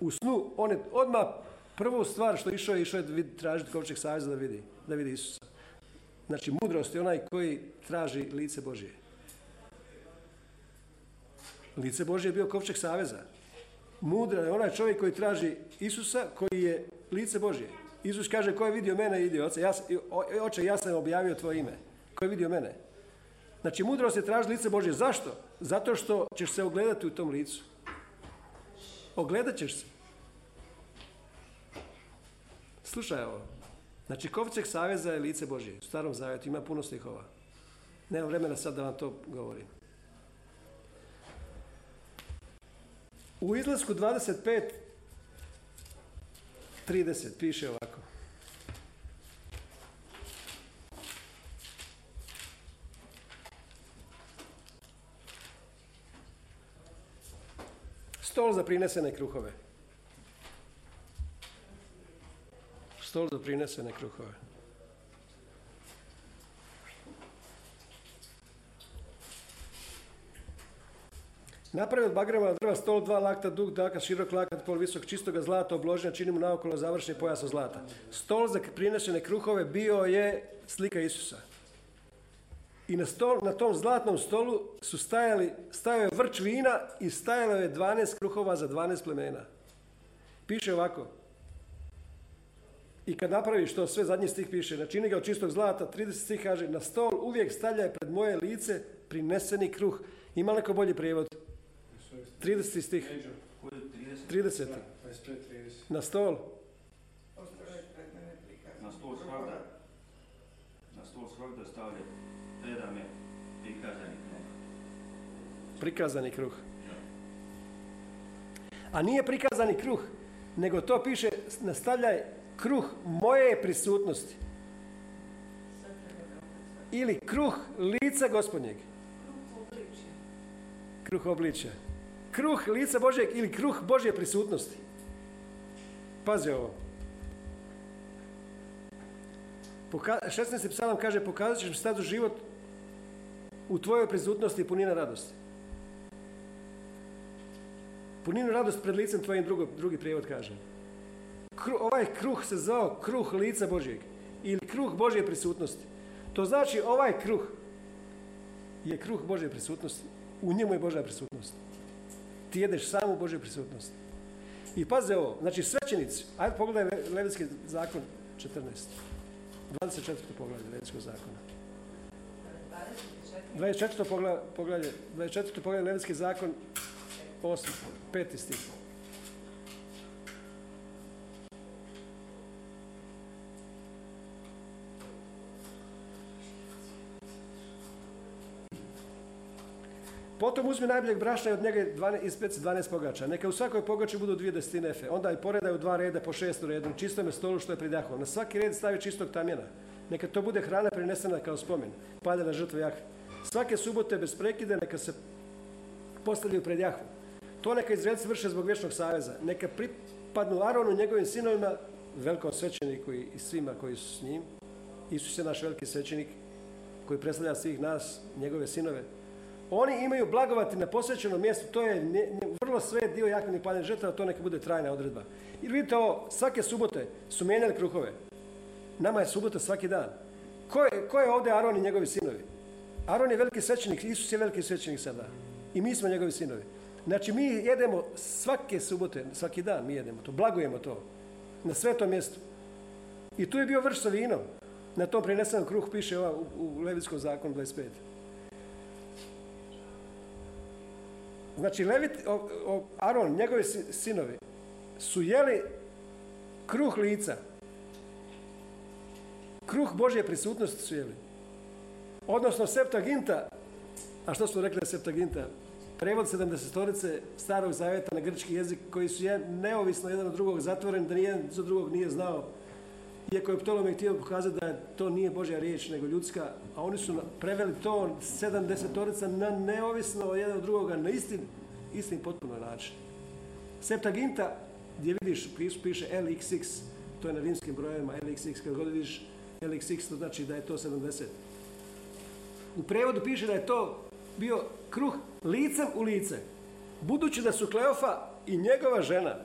u snu, on je odmah prvu stvar što je išao je išao je tražiti kovčeg saveza da vidi, da vidi Isusa. Znači mudrost je onaj koji traži lice Božje. Lice Božje je bio kovčeg saveza. Mudra je onaj čovjek koji traži Isusa, koji je lice Božje. Isus kaže, ko je vidio mene, ide oce. Ja, oče, ja sam objavio tvoje ime. Ko je vidio mene? Znači, mudrost je traži lice Božje. Zašto? Zato što ćeš se ogledati u tom licu. Ogledat ćeš se. Slušaj ovo. Znači, kovčeg saveza je lice Božje. U starom zavjetu ima puno stihova. Nemam vremena sad da vam to govorim. U izlasku 25 30 piše ovako. Stol za prinesene kruhove. Stol za prinesene kruhove. Napravi od bagrema drva stol, dva lakta, dug, daka, širok lakat, pol visok, čistoga zlata, obložena, čini mu naokolo završni pojas od zlata. Stol za prinešene kruhove bio je slika Isusa. I na, stol, na tom zlatnom stolu su stajali, stajao je vrč vina i stajalo je 12 kruhova za 12 plemena. Piše ovako. I kad napraviš to, sve zadnji stih piše, načini ga od čistog zlata, 30 stih kaže, na stol uvijek stavljaj pred moje lice prineseni kruh. Ima neko bolji prijevod? 30 stih, Među, Koji je 30? 30. da, 25, 30. Na stol. Na stol svakda, na stol svakda stavlja predame prikazani kruh. Prikazani kruh. A nije prikazani kruh, nego to piše, nastavljaj kruh moje prisutnosti. Ili kruh lica gospodnjeg. Kruh obličje. Kruh obličja. Kruh lica Božjeg ili kruh Božje prisutnosti. Pazi ovo. Poka 16. psalam kaže pokazat ćeš mi stadu život u tvojoj prisutnosti i punina radosti. Puninu radost pred licem tvojim drugo, drugi prijevod kaže. Ovaj kruh se zvao kruh lica Božjeg ili kruh Božje prisutnosti. To znači ovaj kruh je kruh Božje prisutnosti. U njemu je Božja prisutnost. Ti jedeš samo Božje prisutnost. I paze ovo, znači svećenici, ajde pogledaj Le- Levitski zakon 14. 24. poglavlje Levitskog zakona. 24. poglavlje, poglavlje 24. poglavlje Levitski zakon 8. 5. stih. Potom uzmi najboljeg brašna i od njega 12, ispeci 12 pogača. Neka u svakoj pogači budu dvije desetine efe. Onda i poredaj u dva reda po šest u redu, čistome stolu što je pridahlo. Na svaki red stavi čistog tamjena. Neka to bude hrana prinesena kao spomen, paljena žrtva Jahve. Svake subote bez prekida neka se postavljaju pred Jahvu. To neka izredci vrše zbog vječnog saveza. Neka pripadnu Aronu njegovim sinovima, velikom svećeniku i svima koji su s njim. Isus je naš veliki svećenik koji predstavlja svih nas, njegove sinove. Oni imaju blagovati na posvećenom mjestu, to je nje- nje- vrlo sve dio jaknih paljenih žrtava, to neka bude trajna odredba. I vidite ovo, svake subote su mijenjali kruhove. Nama je subota svaki dan. Ko je, ko je ovdje Aron i njegovi sinovi? Aron je veliki svećenik, Isus je veliki svećenik sada. I mi smo njegovi sinovi. Znači mi jedemo svake subote, svaki dan mi jedemo to, blagujemo to. Na svetom mjestu. I tu je bio vrš sa vinom. Na tom prinesenom kruh piše ova u, u Levitskom zakonu 25. Znači, Levit, o, o, Aron, njegovi si- sinovi, su jeli kruh lica. Kruh Božje prisutnosti su jeli. Odnosno Septaginta, a što smo rekli Septaginta? Prevod 70 starog zavjeta na grčki jezik koji su je, neovisno jedan od drugog zatvoreni, da nijedan za drugog nije znao. Iako je Ptolomej htio pokazati da to nije Božja riječ, nego ljudska, a oni su preveli to 70 na neovisno jedan od drugoga, na istin, istin potpuno način. Septaginta, gdje vidiš, piše LXX, to je na rimskim brojevima LXX, kad god vidiš LXX, to znači da je to 70. U prevodu piše da je to bio kruh licem u lice. Budući da su Kleofa i njegova žena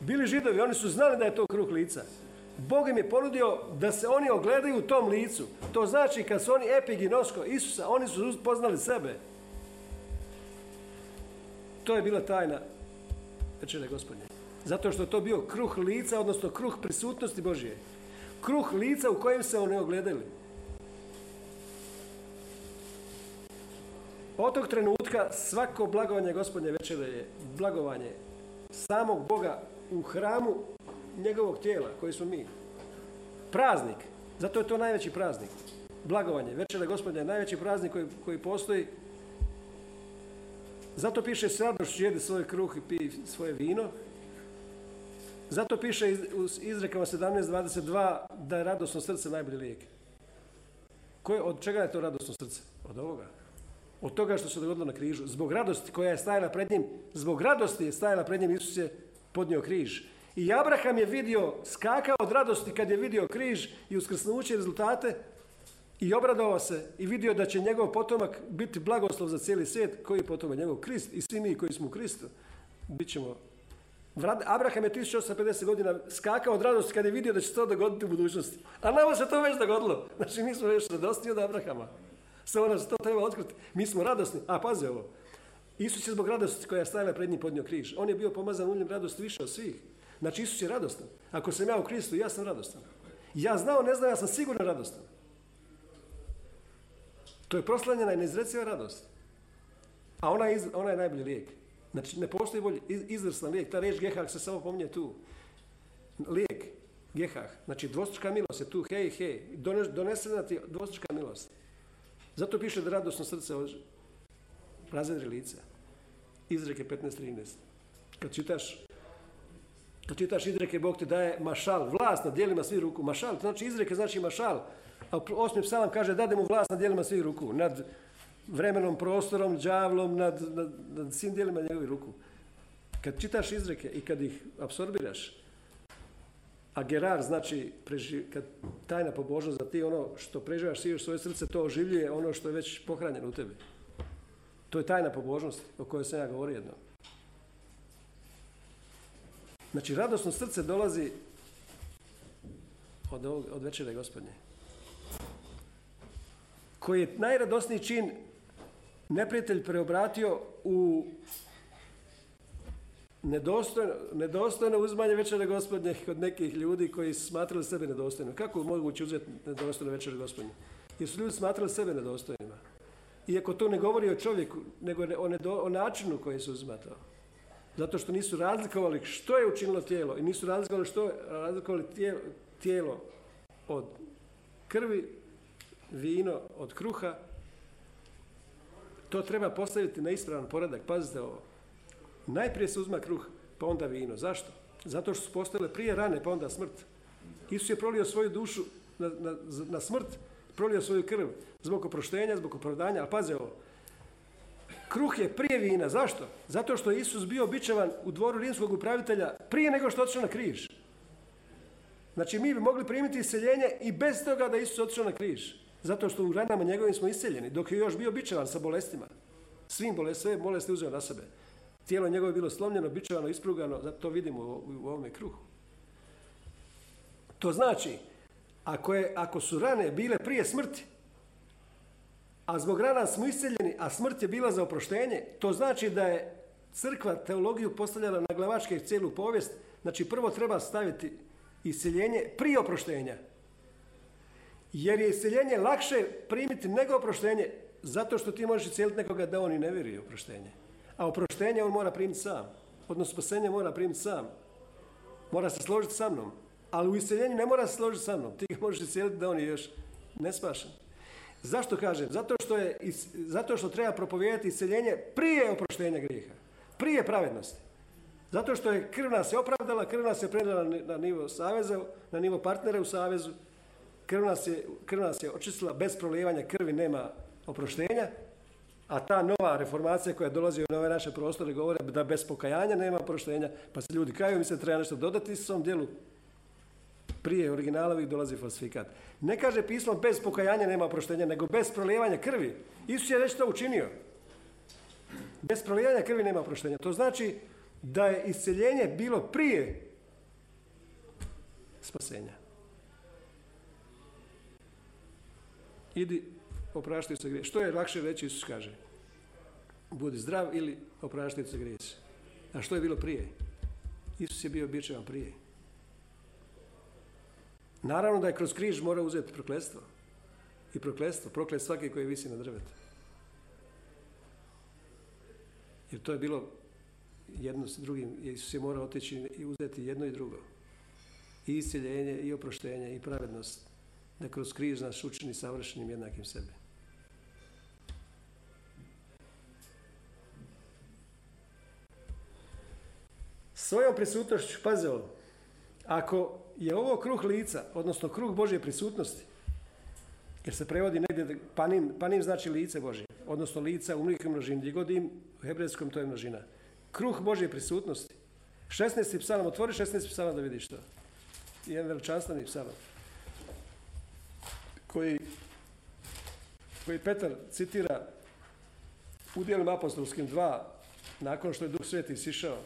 bili židovi, oni su znali da je to kruh lica. Bog im je ponudio da se oni ogledaju u tom licu. To znači kad su oni epiginosko Isusa, oni su poznali sebe. To je bila tajna večere gospodnje. Zato što je to bio kruh lica, odnosno kruh prisutnosti Božije. Kruh lica u kojem se oni ogledali. Od tog trenutka svako blagovanje gospodnje večere je blagovanje samog Boga u hramu njegovog tijela koji smo mi. Praznik. Zato je to najveći praznik. Blagovanje. Večera gospodnja je najveći praznik koji, koji postoji. Zato piše s jedi svoj kruh i pij svoje vino. Zato piše u izrekama 17.22 da je radosno srce najbolji lijek. Koje, od čega je to radosno srce? Od ovoga. Od toga što se dogodilo na križu. Zbog radosti koja je stajala pred njim, zbog radosti je stajala pred njim, Isus je podnio križ. I Abraham je vidio, skakao od radosti kad je vidio križ i uskrsnuće rezultate i obradovao se i vidio da će njegov potomak biti blagoslov za cijeli svijet. Koji je potomak? Njegov Krist i svi mi koji smo u Kristu. Bit ćemo Vra- Abraham je 1850 godina skakao od radosti kad je vidio da će se to dogoditi u budućnosti. A nama se to već dogodilo. Znači mi smo već radosniji od Abrahama. Samo nam se to treba otkriti. Mi smo radosni. A pazi ovo. Isus je zbog radosti koja je stajala pred njim podnio križ. On je bio pomazan uljem radosti više od svih. Znači Isus je radostan. Ako sam ja u Kristu, ja sam radostan. Ja znao, ne znam, ja sam sigurno radostan. To je proslanjena i neizreciva radost. A ona je, ona je najbolji lijek. Znači, ne postoji bolji, iz- izvrstan lijek. Ta riječ gehah se samo pominje tu. Lijek, gehah. Znači, dvostruka milost je tu, hej, hej. Done- Donesena ti je dvostruka milost. Zato piše da radosno srce razvedri lice. Izreke 15.13. Kad čitaš kad čitaš izreke, Bog ti daje mašal, vlast nad dijelima svih ruku. Mašal, znači izreke znači mašal. A osmi psalam kaže dade mu vlast nad dijelima svih ruku. Nad vremenom, prostorom, đavlom, nad, nad, nad svim dijelima njegovih ruku. Kad čitaš izreke i kad ih apsorbiraš, a gerar znači preži, kad tajna pobožnost da ti ono što preživaš u svoje srce, to oživljuje ono što je već pohranjeno u tebi. To je tajna pobožnost o kojoj sam ja govorio jedno. Znači, radosno srce dolazi od, ovog, od večere gospodnje. Koji je najradosniji čin neprijatelj preobratio u nedostojno, nedostojno uzmanje večere gospodnje kod nekih ljudi koji su smatrali sebe nedostojnim. Kako moguće uzeti nedostojno večere gospodnje? Jer su ljudi smatrali sebe nedostojnima. Iako to ne govori o čovjeku, nego o, o načinu koji se uzima to. Zato što nisu razlikovali što je učinilo tijelo i nisu razlikovali što je razlikovali tijelo, od krvi, vino od kruha. To treba postaviti na ispravan poredak. Pazite ovo. Najprije se uzma kruh, pa onda vino. Zašto? Zato što su postale prije rane, pa onda smrt. Isus je prolio svoju dušu na, na, na smrt, prolio svoju krv zbog oproštenja, zbog opravdanja, ali paze ovo. Kruh je prije vina. Zašto? Zato što je Isus bio bičevan u dvoru rimskog upravitelja prije nego što otišao na križ. Znači mi bi mogli primiti iseljenje i bez toga da Isus otišao na križ. Zato što u ranama njegovim smo iseljeni, dok je još bio bičevan sa bolestima. Svim bolestima, sve bolesti uzeo na sebe. Tijelo njegovo je bilo slomljeno, bičevano, isprugano, zato to vidimo u, u ovome kruhu. To znači, ako, je, ako su rane bile prije smrti, a zbog rana smo iseljeni, a smrt je bila za oproštenje, to znači da je crkva teologiju postavljala na glavačke cijelu povijest. Znači prvo treba staviti iseljenje prije oproštenja. Jer je iseljenje lakše primiti nego oproštenje, zato što ti možeš iscijeliti nekoga da on i ne vjeruje oproštenje. A oproštenje on mora primiti sam. Odnosno spasenje mora primiti sam. Mora se složiti sa mnom. Ali u iseljenju ne mora se složiti sa mnom. Ti ga možeš iscijeliti da on je još nespašen. Zašto kažem? Zato što, je, zato što treba propovijedati iseljenje prije oproštenja grijeha. Prije pravednosti. Zato što je krv nas je opravdala, krv nas je predala na nivo saveza, na nivo partnera u savezu. Krv nas je, krv nas je očistila, bez prolijevanja krvi nema oproštenja. A ta nova reformacija koja dolazi u ove naše prostore govore da bez pokajanja nema oproštenja, pa se ljudi kaju, mi se treba nešto dodati svom dijelu. Prije originalovih dolazi falsifikat. Ne kaže pismo bez pokajanja nema oproštenja, nego bez prolijevanja krvi. Isus je već to učinio. Bez prolijevanja krvi nema oproštenja. To znači da je isceljenje bilo prije spasenja. Idi, opraštaj se grije. Što je lakše reći, Isus kaže? Budi zdrav ili opraštaj se grijesi. A što je bilo prije? Isus je bio bičevan prije. Naravno da je kroz križ mora uzeti prokletstvo. I prokletstvo, proklet svaki koji visi na drvetu. Jer to je bilo jedno s drugim, Isus je morao otići i uzeti jedno i drugo. I isceljenje, i oproštenje, i pravednost. Da kroz križ nas učini savršenim jednakim sebi. Svojom prisutnošću, paze ovo, ako je ovo kruh lica, odnosno kruh Božje prisutnosti, jer se prevodi negdje, panim, panim znači lice Božje, odnosno lica u mnogim množini, gdje god im, u hebrejskom to je množina. Kruh Božje prisutnosti. 16. psalam, otvori 16. psalam da vidiš to. Jedan veličanstveni psalam. Koji, koji Petar citira u dijelima apostolskim dva, nakon što je Duh Sveti sišao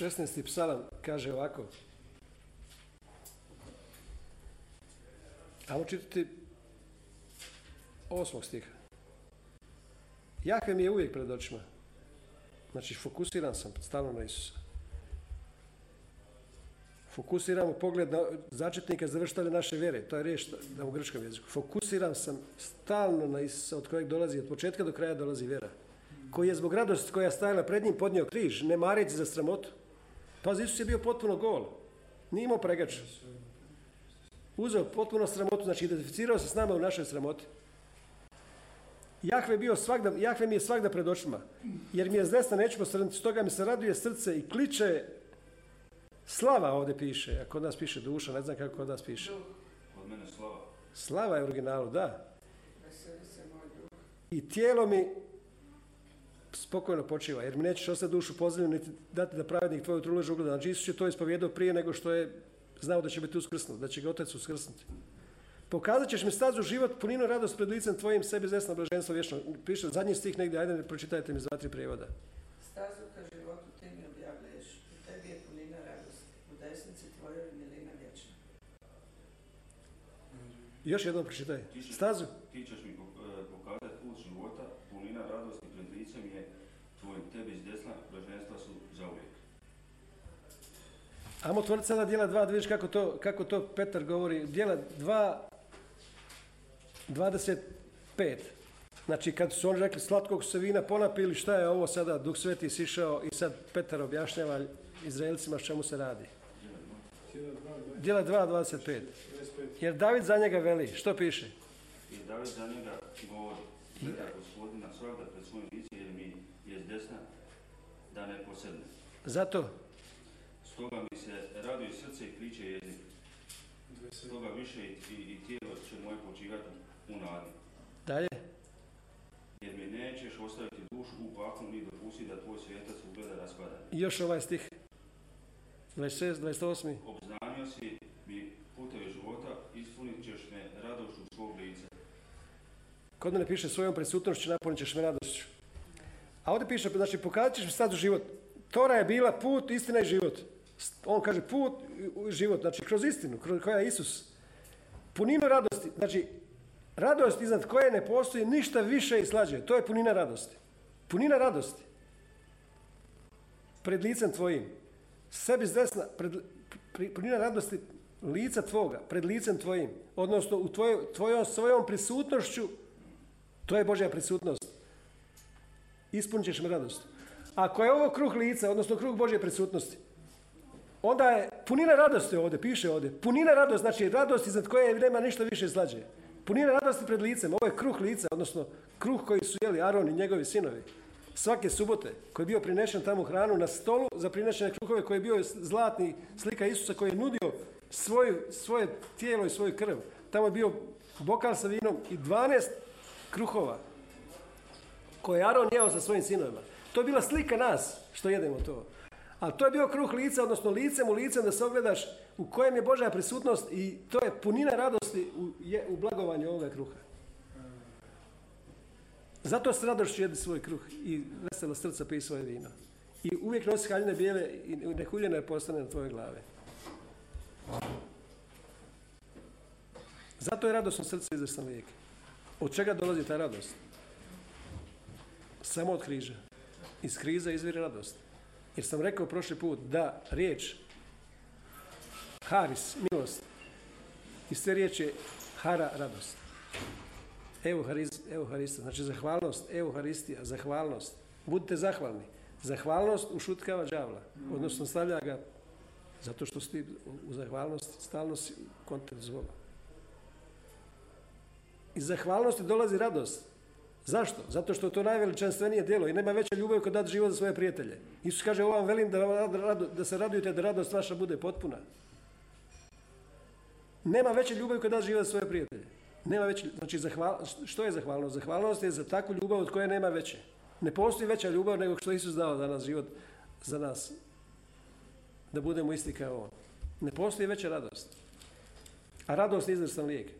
16. psalam kaže ovako. Ajmo čitati osmog stiha. Jahve mi je uvijek pred očima. Znači, fokusiran sam stalno na Isusa. Fokusiram u pogled na začetnika završtale naše vjere. To je riječ da u grčkom jeziku. Fokusiram sam stalno na Isusa od kojeg dolazi, od početka do kraja dolazi vjera. Koji je zbog radosti koja je stajala pred njim podnio križ, ne mareći za sramotu. Pazi, Isus je bio potpuno gol. Nije imao pregač. Uzeo potpuno sramotu, znači identificirao se s nama u našoj sramoti. Jahve, bio svagda, Jahve mi je svagda pred očima, jer mi je s desna neću posrnuti, stoga mi se raduje srce i kliče slava ovdje piše, a kod nas piše duša, ne znam kako kod nas piše. Duh, Od mene slava. Slava je u originalu, da. I tijelo mi spokojno počiva, jer mi nećeš ostati dušu pozdravljenu niti dati da pravednik tvoju trulež ugleda. Znači Isus je to ispovjedao prije nego što je znao da će biti uskrsnut, da će ga Otac uskrsnuti. Pokazat ćeš mi stazu život, puninu radost pred licem tvojim, sebi zesno blaženstvo vječno. Piše zadnji stih negdje, ajde pročitajte mi za tri prijevoda. Stazu ka životu ti mi objavljuješ, u tebi je punina radosti, u desnici tvojoj je milina vječna. Još jednom pročitaj. Ti ćeš- Stazu. Ti ćeš mi pok- e, pokazati put života, punina radosti pred licem je tvojim, tebi s desna blaženstva su zauvijek. Amo otvoriti sada dijela 2, da vidiš kako to, kako to Petar govori. Dijela 2, 25. Znači kad su oni rekli slatkog su se vina ponapili, šta je ovo sada, Duh Sveti sišao i sad Petar objašnjava Izraelcima čemu se radi. Dva, dva, Dijela 2, 25. 25. Jer David za njega veli, što piše? I David za njega govori, gleda gospodina svakda pred svojim licem jer mi je desna da ne posedne. Zato, Stoga mi se raduje srce i kliče jezik. 27. Stoga više i, i, i tijelo će moje počivati u nadi. dalje, Jer mi nećeš ostaviti dušu u paklu ni dopustiti da tvoj svijetac ugleda raspada. i još ovaj stih. 26, 28. Obznanio si mi puteve života, ispunit ćeš me radošću svog lica. Kod mene piše svojom prisutnošću napunit ćeš me radošću. A ovdje piše, znači pokazat ćeš mi sad u život. Tora je bila put, istina i život. On kaže put, i život, znači kroz istinu, kroz koja je Isus. Puninu radosti, znači radost iznad koje ne postoji ništa više i slađe. To je punina radosti. Punina radosti. Pred licem tvojim. Sebi s desna, pred, punina radosti lica tvoga, pred licem tvojim. Odnosno u tvojoj, tvojom svojom prisutnošću to je Božja prisutnost. Ispunit ćeš me radost. Ako je ovo kruh lica, odnosno kruh Božje prisutnosti, onda je punina radosti ovdje, piše ovdje. Punina radosti, znači radost iznad koje nema ništa više slađe. Punina radosti pred licem, ovo je kruh lica, odnosno kruh koji su jeli Aron i njegovi sinovi. Svake subote, koji je bio prinešen tamo hranu na stolu za prinešene kruhove, koji je bio zlatni slika Isusa koji je nudio svoju, svoje tijelo i svoju krv. Tamo je bio bokal sa vinom i 12 kruhova koje je Aron jeo sa svojim sinovima. To je bila slika nas što jedemo to. Ali to je bio kruh lica, odnosno licem u licem da se ogledaš u kojem je Božja prisutnost i to je punina radosti u, je, u blagovanju ovoga kruha. Zato s radošću jedi svoj kruh i veselo srca pij svoje vino. I uvijek nosi haljine bijele i nehuljene postane na tvojoj glave. Zato je radosno srce izvrstan lijek. Od čega dolazi ta radost? Samo od križa. Iz kriza izvire radost. Jer sam rekao prošli put da riječ haris, milost, iz te riječi hara, radost. Euhariz, euharista, znači zahvalnost, euharistija, zahvalnost. Budite zahvalni. Zahvalnost ušutkava đavla, odnosno stavlja ga zato što si ti u zahvalnosti stalno si kontakt zvoga. Iz zahvalnosti dolazi radost. Zašto? Zato što je to najveličanstvenije djelo i nema veće ljubavi kod dati život za svoje prijatelje. Isus kaže, ovo vam velim da, da se radujete da radost vaša bude potpuna. Nema veće ljubavi kod dati život za svoje prijatelje. Nema veće, znači zahval, što je zahvalnost? Zahvalnost je za takvu ljubav od koje nema veće. Ne postoji veća ljubav nego što je Isus dao za nas život, za nas. Da budemo isti kao On. Ne postoji veća radost. A radost je izvrstan lijek.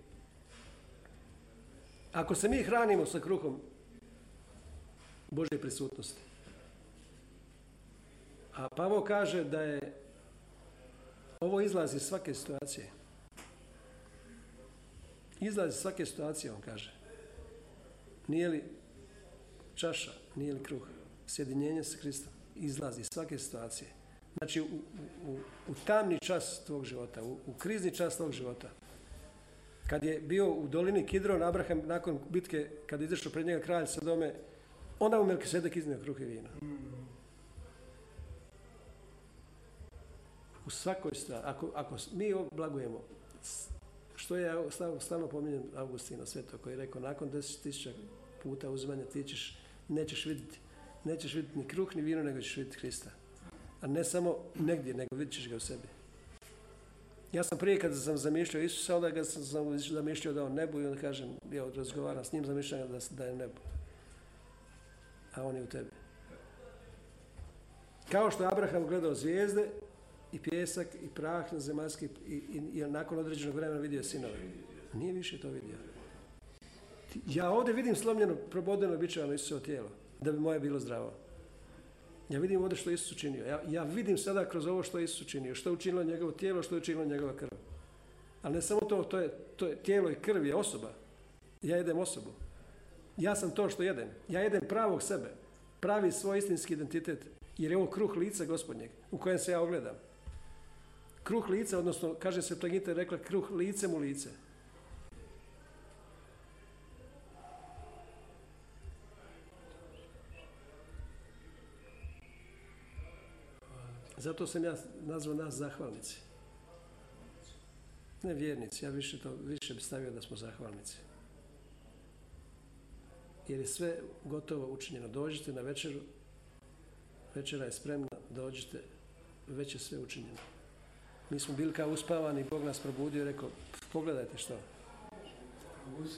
Ako se mi hranimo sa kruhom Božje prisutnosti, a Pavo kaže da je ovo izlazi iz svake situacije. Izlazi iz svake situacije, on kaže. Nije li čaša, nije li kruh, sjedinjenje sa Kristom, izlazi iz svake situacije. Znači, u, u, u tamni čas tvog života, u, u krizni čas tvog života, kad je bio u dolini Kidron, Abraham nakon bitke, kad je izašao pred njega kralj Sodome, onda mu Melkisedek iznio kruh i vino. U svakoj stvari, ako, ako mi oblagujemo, s- što je stalno, stalno pominjem Augustina Sveto koji je rekao, nakon 10.000 puta uzmanja, ti ćeš, nećeš vidjeti, nećeš vidjeti ni kruh ni vino, nego ćeš vidjeti Krista. A ne samo negdje, nego vidjet ćeš ga u sebi. Ja sam prije kad sam zamišljao Isusa, onda ga sam zamišljao da on nebu i onda kažem, ja razgovaram s njim, zamišljam da, da je nebu. A on je u tebi. Kao što je Abraham gledao zvijezde i pjesak i prah na zemaljski i, i, i nakon određenog vremena vidio sinove. Nije više to vidio. Ja ovdje vidim slomljeno, probodeno, bičevano Isusovo tijelo, da bi moje bilo zdravo. Ja vidim ovdje što je Isus učinio. Ja, ja vidim sada kroz ovo što je Isus učinio. Što je učinilo njegovo tijelo, što je učinilo njegova krv. Ali ne samo to, to je, to je tijelo i krv je osoba. Ja jedem osobu. Ja sam to što jedem. Ja jedem pravog sebe. Pravi svoj istinski identitet. Jer je ovo kruh lica gospodnjeg u kojem se ja ogledam. Kruh lica, odnosno, kaže se Plagita rekla, kruh licem u lice. Zato sam ja nazvao nas zahvalnici. Ne vjernici, ja više, to, više bi stavio da smo zahvalnici. Jer je sve gotovo učinjeno. Dođite na večeru, večera je spremna, dođite, već je sve učinjeno. Mi smo bili kao uspavani, Bog nas probudio i rekao, pogledajte što.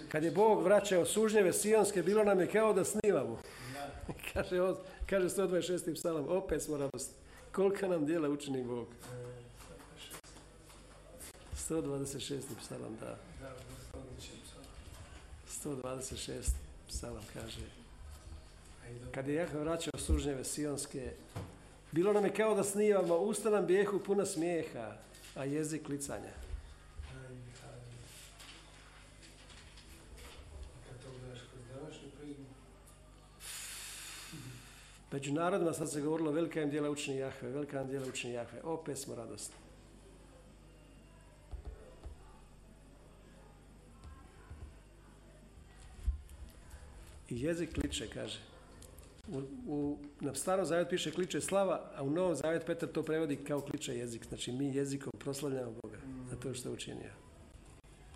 Kad je Bog vraćao sužnjeve sionske, bilo nam je kao da snimamo. kaže, kaže 126. psalam, opet smo radosni. Kolika nam dijela učini Bog? 126. psalam, da. 126. psalam kaže. Kad je Jahve vraćao sužnjeve sionske, bilo nam je kao da snivamo, usta nam bijehu puna smijeha, a jezik licanja. Među narodima sad se govorilo velika im dijela učini Jahve, velika im dijela učini Jahve. Opet smo radosni. I jezik kliče, kaže. U, u, na starom zavjet piše kliče slava, a u novom zavjet Petar to prevodi kao kliče jezik. Znači mi jezikom proslavljamo Boga za to što je učinio.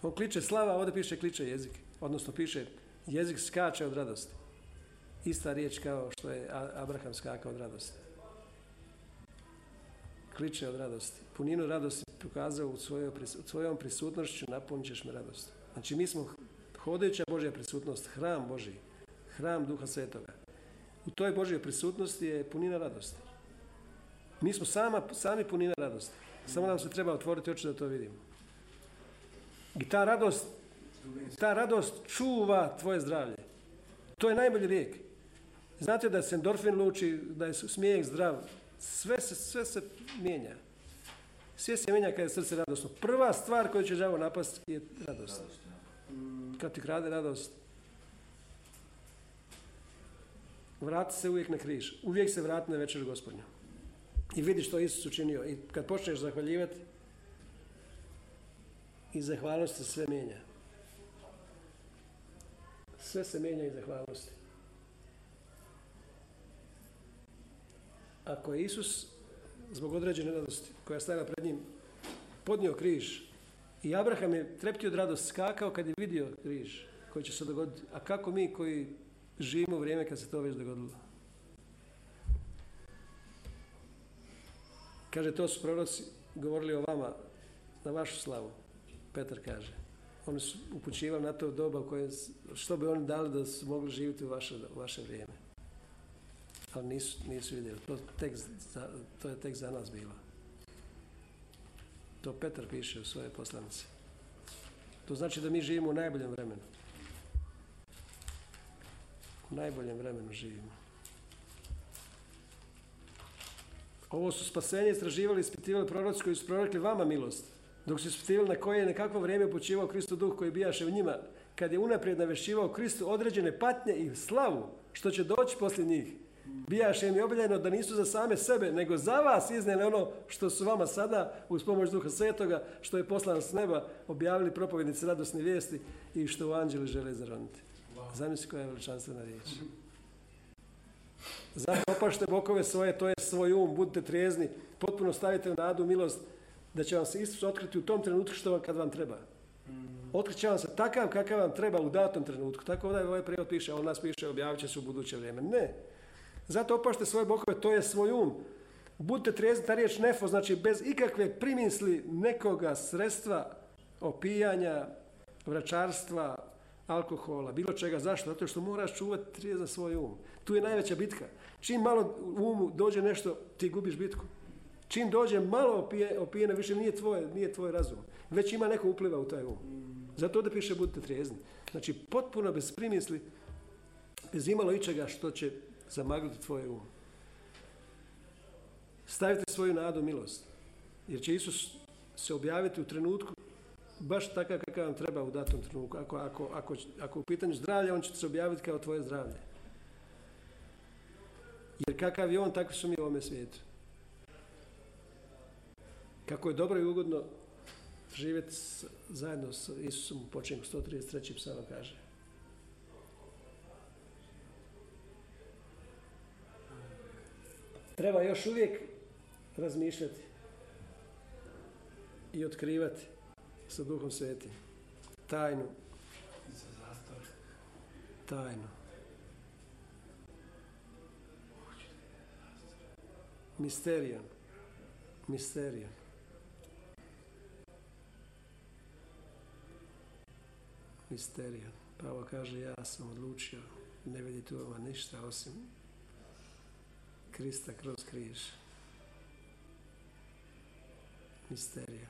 On kliče slava, a ovdje piše kliče jezik. Odnosno piše jezik skače od radosti. Ista riječ kao što je Abraham skakao od radosti. Kliče od radosti. Puninu radosti pokazao u, svojoj, svojom prisutnošću, napunit ćeš me radost. Znači mi smo hodajuća Božja prisutnost, hram Boži, hram Duha Svetoga. U toj Božjoj prisutnosti je punina radosti. Mi smo sama, sami punina radosti. Samo nam se treba otvoriti oči da to vidimo. I ta radost, ta radost čuva tvoje zdravlje. To je najbolji lijek. Znate da se endorfin luči, da je smijeh zdrav. Sve se, sve se mijenja. Sve se mijenja kada je srce radosno. Prva stvar koju će đavo napast je radost. Kad ti krade radost, vrati se uvijek na križ. Uvijek se vrati na večer gospodnja. I vidi što Isus učinio. I kad počneš zahvaljivati, i zahvalnosti se sve mijenja. Sve se mijenja i zahvalnosti. Ako je Isus zbog određene radosti koja je stajala pred njim podnio križ i Abraham je treptio od radosti, skakao kad je vidio križ koji će se dogoditi. A kako mi koji živimo vrijeme kad se to već dogodilo? Kaže, to su proroci govorili o vama na vašu slavu. Petar kaže. Oni su upućivali na to doba koje, što bi oni dali da su mogli živjeti u vaše, u vaše vrijeme. Ali nisu, nisu vidjeli. To, tek to je tek za nas bilo. To Petar piše u svoje poslanice. To znači da mi živimo u najboljem vremenu. U najboljem vremenu živimo. Ovo su spasenje istraživali, ispitivali proroci koji su prorokli vama milost. Dok su ispitivali na koje je nekakvo vrijeme počivao Kristo duh koji bijaše u njima, kad je unaprijed navešćivao Kristu određene patnje i slavu, što će doći poslije njih. Bijaše im je objavljeno da nisu za same sebe, nego za vas iznijeli ono što su vama sada, uz pomoć Duha Svetoga, što je poslan s neba, objavili propovjednici radosne vijesti i što u anđeli žele zaroniti. Zamisli koja je veličanstvena riječ. Zato opašte bokove svoje, to je svoj um, budite trijezni, potpuno stavite u nadu milost, da će vam se Isus otkriti u tom trenutku što vam kad vam treba. Otkriće vam se takav kakav vam treba u datom trenutku. Tako da ovaj prijevod piše, on nas piše, objavit će se u buduće vrijeme. Ne. Zato opašte svoje bokove, to je svoj um. Budite trijezni, ta riječ nefo, znači bez ikakve primisli nekoga sredstva opijanja, vračarstva, alkohola, bilo čega. Zašto? Zato što moraš čuvati trijezan svoj um. Tu je najveća bitka. Čim malo u umu dođe nešto, ti gubiš bitku. Čim dođe malo opije, opijene, više nije tvoj, nije tvoj razum. Već ima neko upliva u taj um. Zato da piše budite trijezni. Znači potpuno bez primisli, bez imalo ičega što će zamagliti tvoj um. Stavite svoju nadu milost. Jer će Isus se objaviti u trenutku baš takav kakav vam treba u datom trenutku. Ako, ako, ako, ako u pitanju zdravlja, on će se objaviti kao tvoje zdravlje. Jer kakav je on, takvi su mi u ovome svijetu. Kako je dobro i ugodno živjeti zajedno s Isusom u počinku 133. psalm kaže. Treba još uvijek razmišljati i otkrivati sa Duhom Svetim. Tajnu. Tajnu. Misterijan. Misterijan. Misterijan. Pavo kaže, ja sam odlučio ne vidjeti u vama ništa osim Krista kroz križ. Misterija.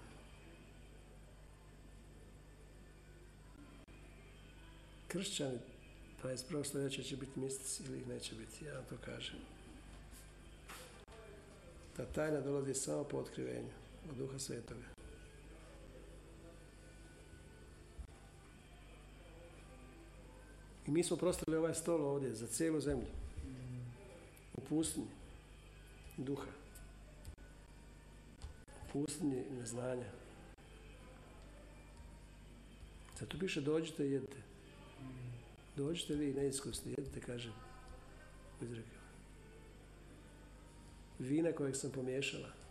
Kršćani 21. stoljeća će biti mistici ili neće biti, ja to kažem. Ta tajna dolazi samo po otkrivenju od Duha Svetoga. I mi smo prostali ovaj stol ovdje za cijelu zemlju. U pustinji duha. U pustinji neznanja. Zato piše dođite i jedite. Dođite vi neiskusni, jedite, kaže izrekao. Vina kojeg sam pomiješala.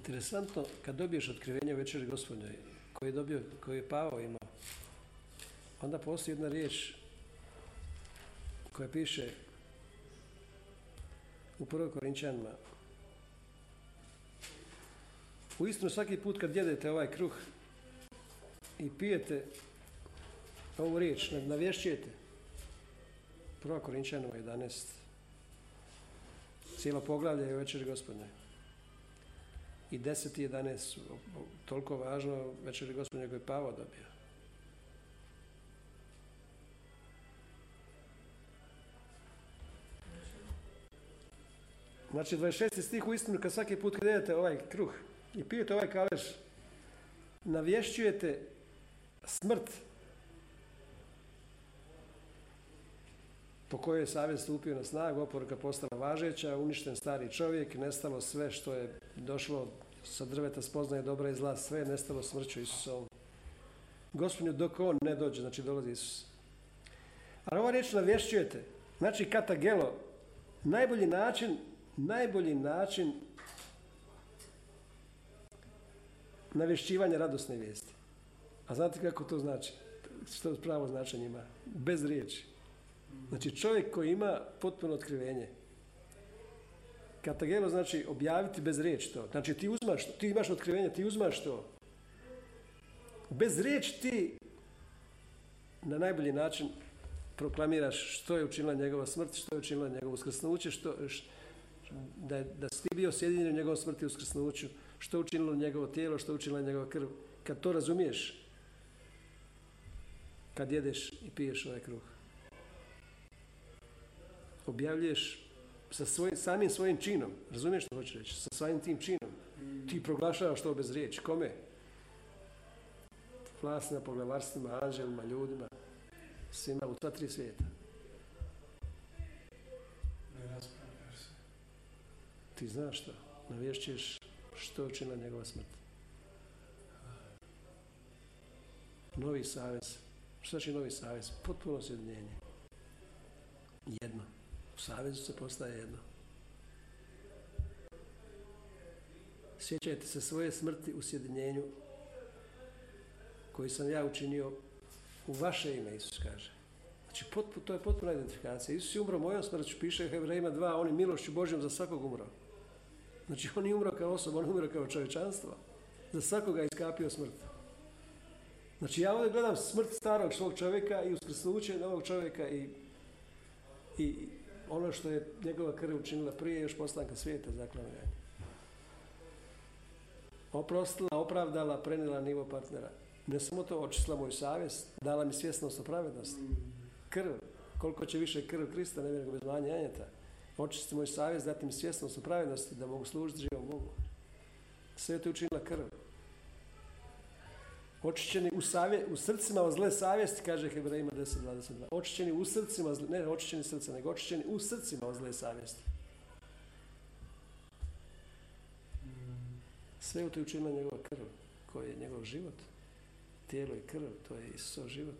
Interesantno, kad dobiješ otkrivenje večeri gospodnjoj, koji je dobio, koji je Pavao imao, onda postoji jedna riječ koja piše u prvoj Korinčanima. U istinu svaki put kad jedete ovaj kruh i pijete ovu riječ, navješćujete. Prva Korinčanima 11. Cijelo poglavlje je u večeri gospodnjoj i 10 i 11 su toliko važno večeri gospodine koji je Pavo dobio. Znači 26. stih u istinu kad svaki put kad jedete ovaj kruh i pijete ovaj kaleš navješćujete smrt po kojoj je stupio na snagu, oporuka postala važeća, uništen stari čovjek, nestalo sve što je došlo sa drveta spoznaje dobra i zla, sve je nestalo smrću Isusovom. Gospodinu dok on ne dođe, znači dolazi Isus. Ali ova riječ navješćujete, znači katagelo, najbolji način, najbolji način navješćivanja radosne vijesti. A znate kako to znači? Što pravo značenje ima? Bez riječi. Znači čovjek koji ima potpuno otkrivenje. Katagelo znači objaviti bez riječi to. Znači ti uzmaš, ti imaš otkrivenje, ti uzmaš to. Bez riječi ti na najbolji način proklamiraš što je učinila njegova smrt, što je učinila njegovo uskrsnuće, što, da, da si ti bio sjedinjen u njegovom smrti i uskrsnuću, što je učinilo njegovo tijelo, što je učinila njegova krv. Kad to razumiješ, kad jedeš i piješ ovaj kruh, objavljuješ sa svoj, samim svojim činom, razumiješ što hoću reći, sa svojim tim činom, ti proglašavaš to bez riječi. Kome? Vlasnima, poglavarstvima, anđelima, ljudima, svima u sva tri svijeta. Ne raspravljaš se. Ti znaš što, navješćuješ što je učinila njegova smrt. Novi savez. Što znači novi savez? Potpuno sjedinjenje. Jedno. Savezu se postaje jedno. Sjećajte se svoje smrti u sjedinjenju koji sam ja učinio u vaše ime, Isus kaže. Znači, potpu, to je potpuna identifikacija. Isus je umro mojom smrću, piše Hebrejima 2, on je milošću Božjom za svakog umro. Znači, on je umro kao osoba, on je umro kao čovječanstvo. Za svakoga je iskapio smrt. Znači, ja ovdje gledam smrt starog svog čovjeka i uskrsnuće novog čovjeka i, i ono što je njegova krv učinila prije još postanka svijeta zaklanjanja. Oprostila, opravdala, prenijela nivo partnera. Ne samo to, očistila moju savjest, dala mi svjesnost o pravednosti. Krv, koliko će više krv Krista, ne nego bez manje janjeta. Očisti moj savjest, dati mi svjesnost o pravednosti, da mogu služiti živom Bogu. Sve je to učinila krv. Očišćeni u, savje, u srcima zle savjesti, kaže Hebrejima 10.22. Očišćeni u srcima, ne očišćeni srca, nego očišćeni u srcima od zle savjesti. Sve je to učinila njegova krv, koji je njegov život. Tijelo i krv, to je Isusov život.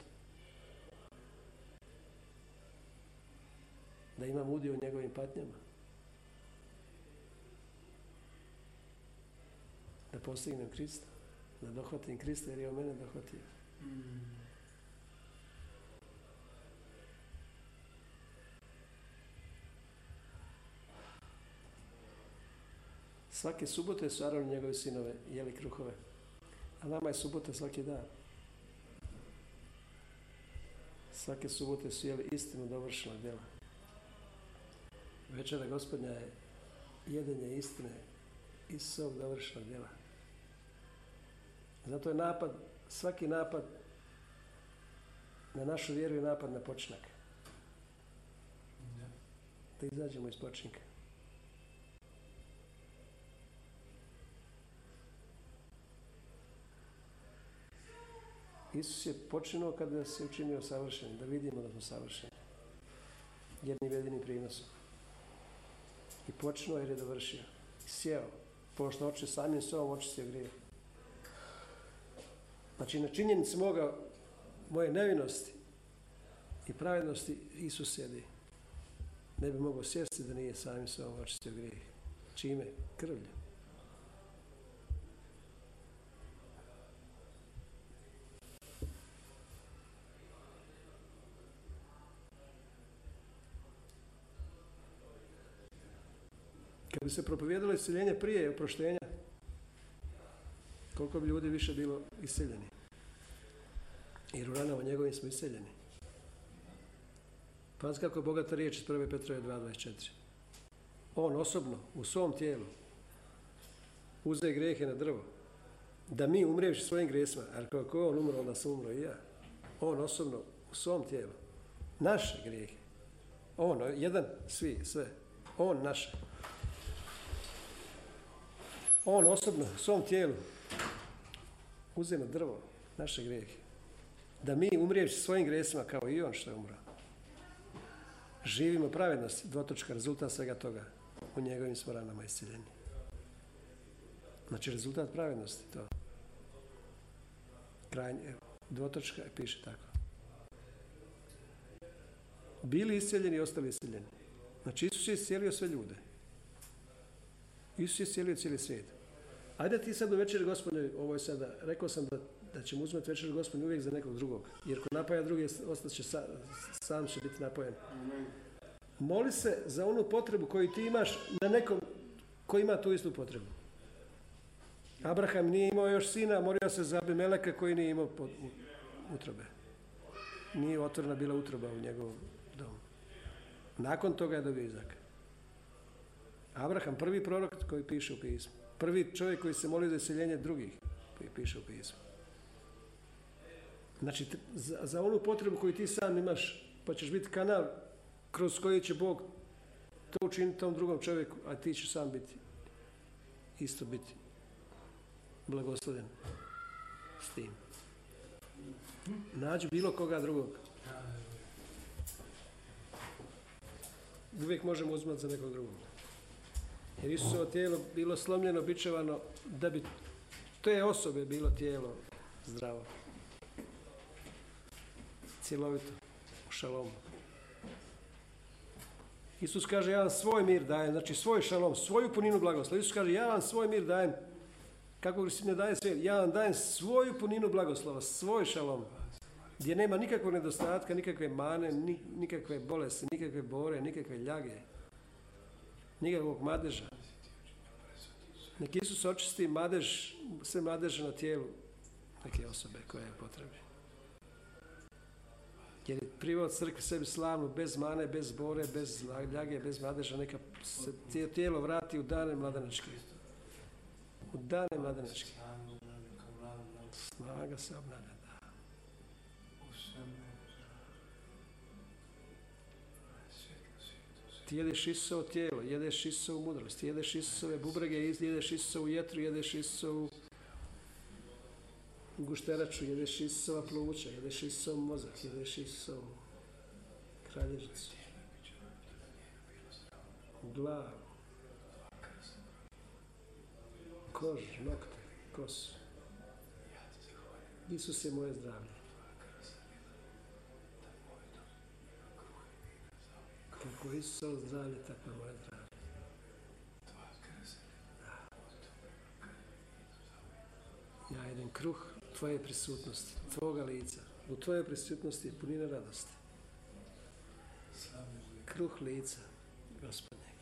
Da imam udio u njegovim patnjama. Da postignem Krista. Da dohvatim Krista jer je o mene dohvatio. Svake subote su Aron i njegovi sinove jeli kruhove. A nama je subota svaki dan. Svake subote su jeli istinu dovršenog djela. Večera gospodnja je jedenje istine iz svog dovršenog djela. Zato je napad, svaki napad na našu vjeru je napad na počinak. Da izađemo iz počinka. Isus je počinuo kada se učinio savršen, da vidimo da smo savršeni. Jednim jedinim prinosom. I počnuo jer je dovršio. I sjeo. Pošto oči samim sobom očistio grijeh. Znači na činjenici moga, moje nevinosti i pravednosti Isus sjedi. Ne bi mogao sjesti da nije samim sobom očistio grijeh. Čime? Krvlju. Kad bi se propovijedalo iseljenje prije oproštenja, koliko bi ljudi više bilo iseljeni. Jer u ranama njegovim smo iseljeni. Pa kako je bogata riječ iz 1. Petrove 2.24. On osobno, u svom tijelu, uze grehe na drvo. Da mi umrijevši svojim grijesima, jer kako je on umro, onda sam umro i ja. On osobno, u svom tijelu. Naše grijehe. On, jedan, svi, sve. On naše. On osobno, u svom tijelu, uzme drvo, naše grijehe. Da mi umrijevši svojim grijesima kao i on što je umro. Živimo pravednost, dvotočka, rezultat svega toga. U njegovim smo ranama isciljeni. Znači rezultat pravednosti to. Krajnje, dvotočka piše tako. Bili iscijeljeni i ostali iscijeljeni. Znači Isus je iscijelio sve ljude. Isus je iscijelio cijeli svijet. Ajde ti sad u večer gospodine, ovo je sada, rekao sam da, da ćemo uzmati večer gospodine uvijek za nekog drugog. Jer ko napaja drugi, ostat će sa- sam će biti napojen. Moli se za onu potrebu koju ti imaš na nekom koji ima tu istu potrebu. Abraham nije imao još sina, molio se za Abimeleka koji nije imao pot- utrobe. Nije otvorena bila utroba u njegovom domu. Nakon toga je dobio Izaka. Abraham, prvi prorok koji piše u pismu. Prvi čovjek koji se moli za iseljenje drugih koji piše u pismu. Znači, za, za onu potrebu koju ti sam imaš, pa ćeš biti kanal kroz koji će Bog to učiniti tom drugom čovjeku, a ti ćeš sam biti, isto biti blagoslovljen s tim. Nađi bilo koga drugog. Uvijek možemo uzmati za nekog drugog. Jer Isusovo tijelo bilo slomljeno, bičevano, da bi te osobe bilo tijelo zdravo. Cjelovito, u šalomu. Isus kaže, ja vam svoj mir dajem, znači svoj šalom, svoju puninu blagoslova. Isus kaže, ja vam svoj mir dajem, kako si ne daje svijet, ja vam dajem svoju puninu blagoslova, svoj šalom, gdje nema nikakvog nedostatka, nikakve mane, ni- nikakve bolesti, nikakve bore, nikakve ljage, nikakvog madeža. Nek Isus očisti madež, sve madeže na tijelu neke osobe koja je potrebna. Jer je priveo crkvi sebi slavnu, bez mane, bez bore, bez ljage, bez madeža, neka se tije- tijelo vrati u dane mladenačke. U dane mladenačke. Snaga se obnavlja, da. Ti jedeš Isusovo tijelo, jedeš Isusovu mudrost, jedeš Isusove bubrege, jedeš Isusovu jetru, jedeš Isusovu gušteraču, jedeš Isusova pluća, jedeš Isusov mozak, jedeš Isusovu kralježnicu, glavu, kož, nokte, kosu. Isus je moje zdravlje. Kako je Isusovo zdravlje, tako je moje zdravlje. Ja jedem kruh tvoje prisutnosti, tvoga lica. U tvojoj prisutnosti je punina radosti. Kruh lica, gospodnjeg.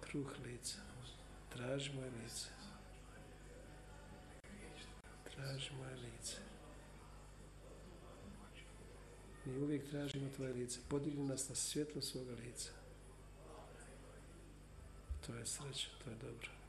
Kruh lica. Traži moje lice. Traži moje lice. Mi uvijek tražimo tvoje lice. Podigni nas na svjetlo svoga lica. To je sreća, to je dobro.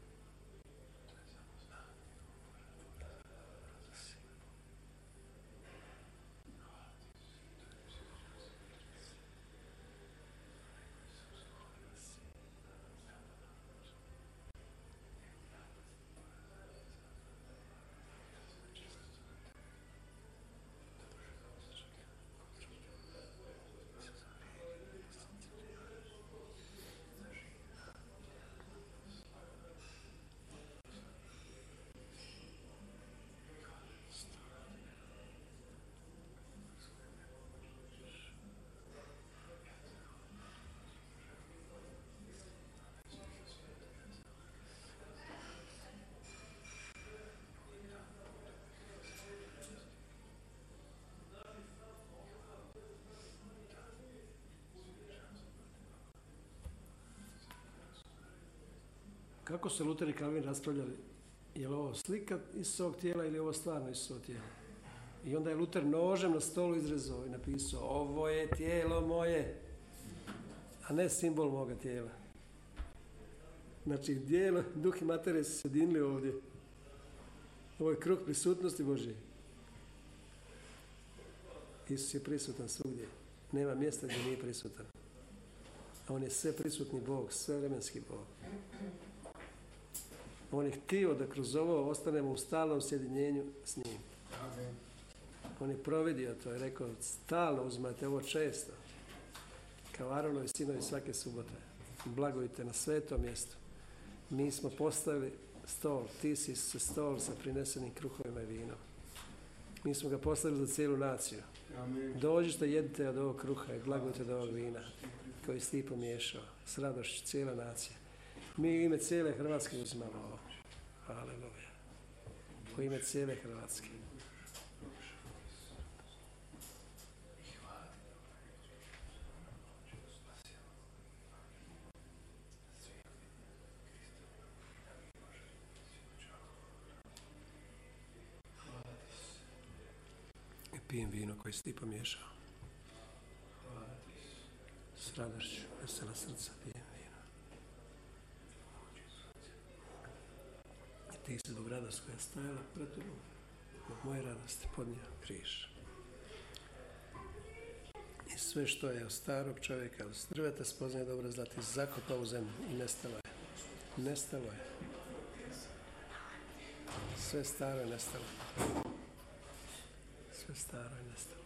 Kako su Luter i Kalvin raspravljali? Je li ovo slika Isusovog tijela ili je ovo stvarno Isusovo tijelo? I onda je Luter nožem na stolu izrezao i napisao ovo je tijelo moje, a ne simbol moga tijela. Znači, dijelo, duh i materija su se sjedinili ovdje. Ovo je kruh prisutnosti Božje. Isus je prisutan svugdje. Nema mjesta gdje nije prisutan. A on je sve prisutni Bog, sve vremenski Bog. On je htio da kroz ovo ostanemo u stalnom sjedinjenju s njim. On je providio to i rekao, stalno uzmate ovo često. Kao Aronovi sinovi svake subote. Blagojte na svetom mjestu. Mi smo postavili stol, ti si se stol sa prinesenim kruhovima i vinom. Mi smo ga postavili za cijelu naciju. Amen. Dođite, jedite od ovog kruha i blagojte od ovog vina koji si ti pomiješao. S radošću cijela nacija. Mi ime cijele Hrvatske uzmamo ovo. Aleluja. U ime cijele Hrvatske. Pijem vino koje si ti pomiješao. S radošću, vesela srca pijem vino. I ti si zbog radost koja je stajala pred tobom, zbog moje radosti podnio križ. I sve što je od starog čovjeka, od drveta spoznaje dobro zlati, zakopao u zemlju i nestalo je. Nestalo je. Sve staro je nestalo. Sve staro je nestalo.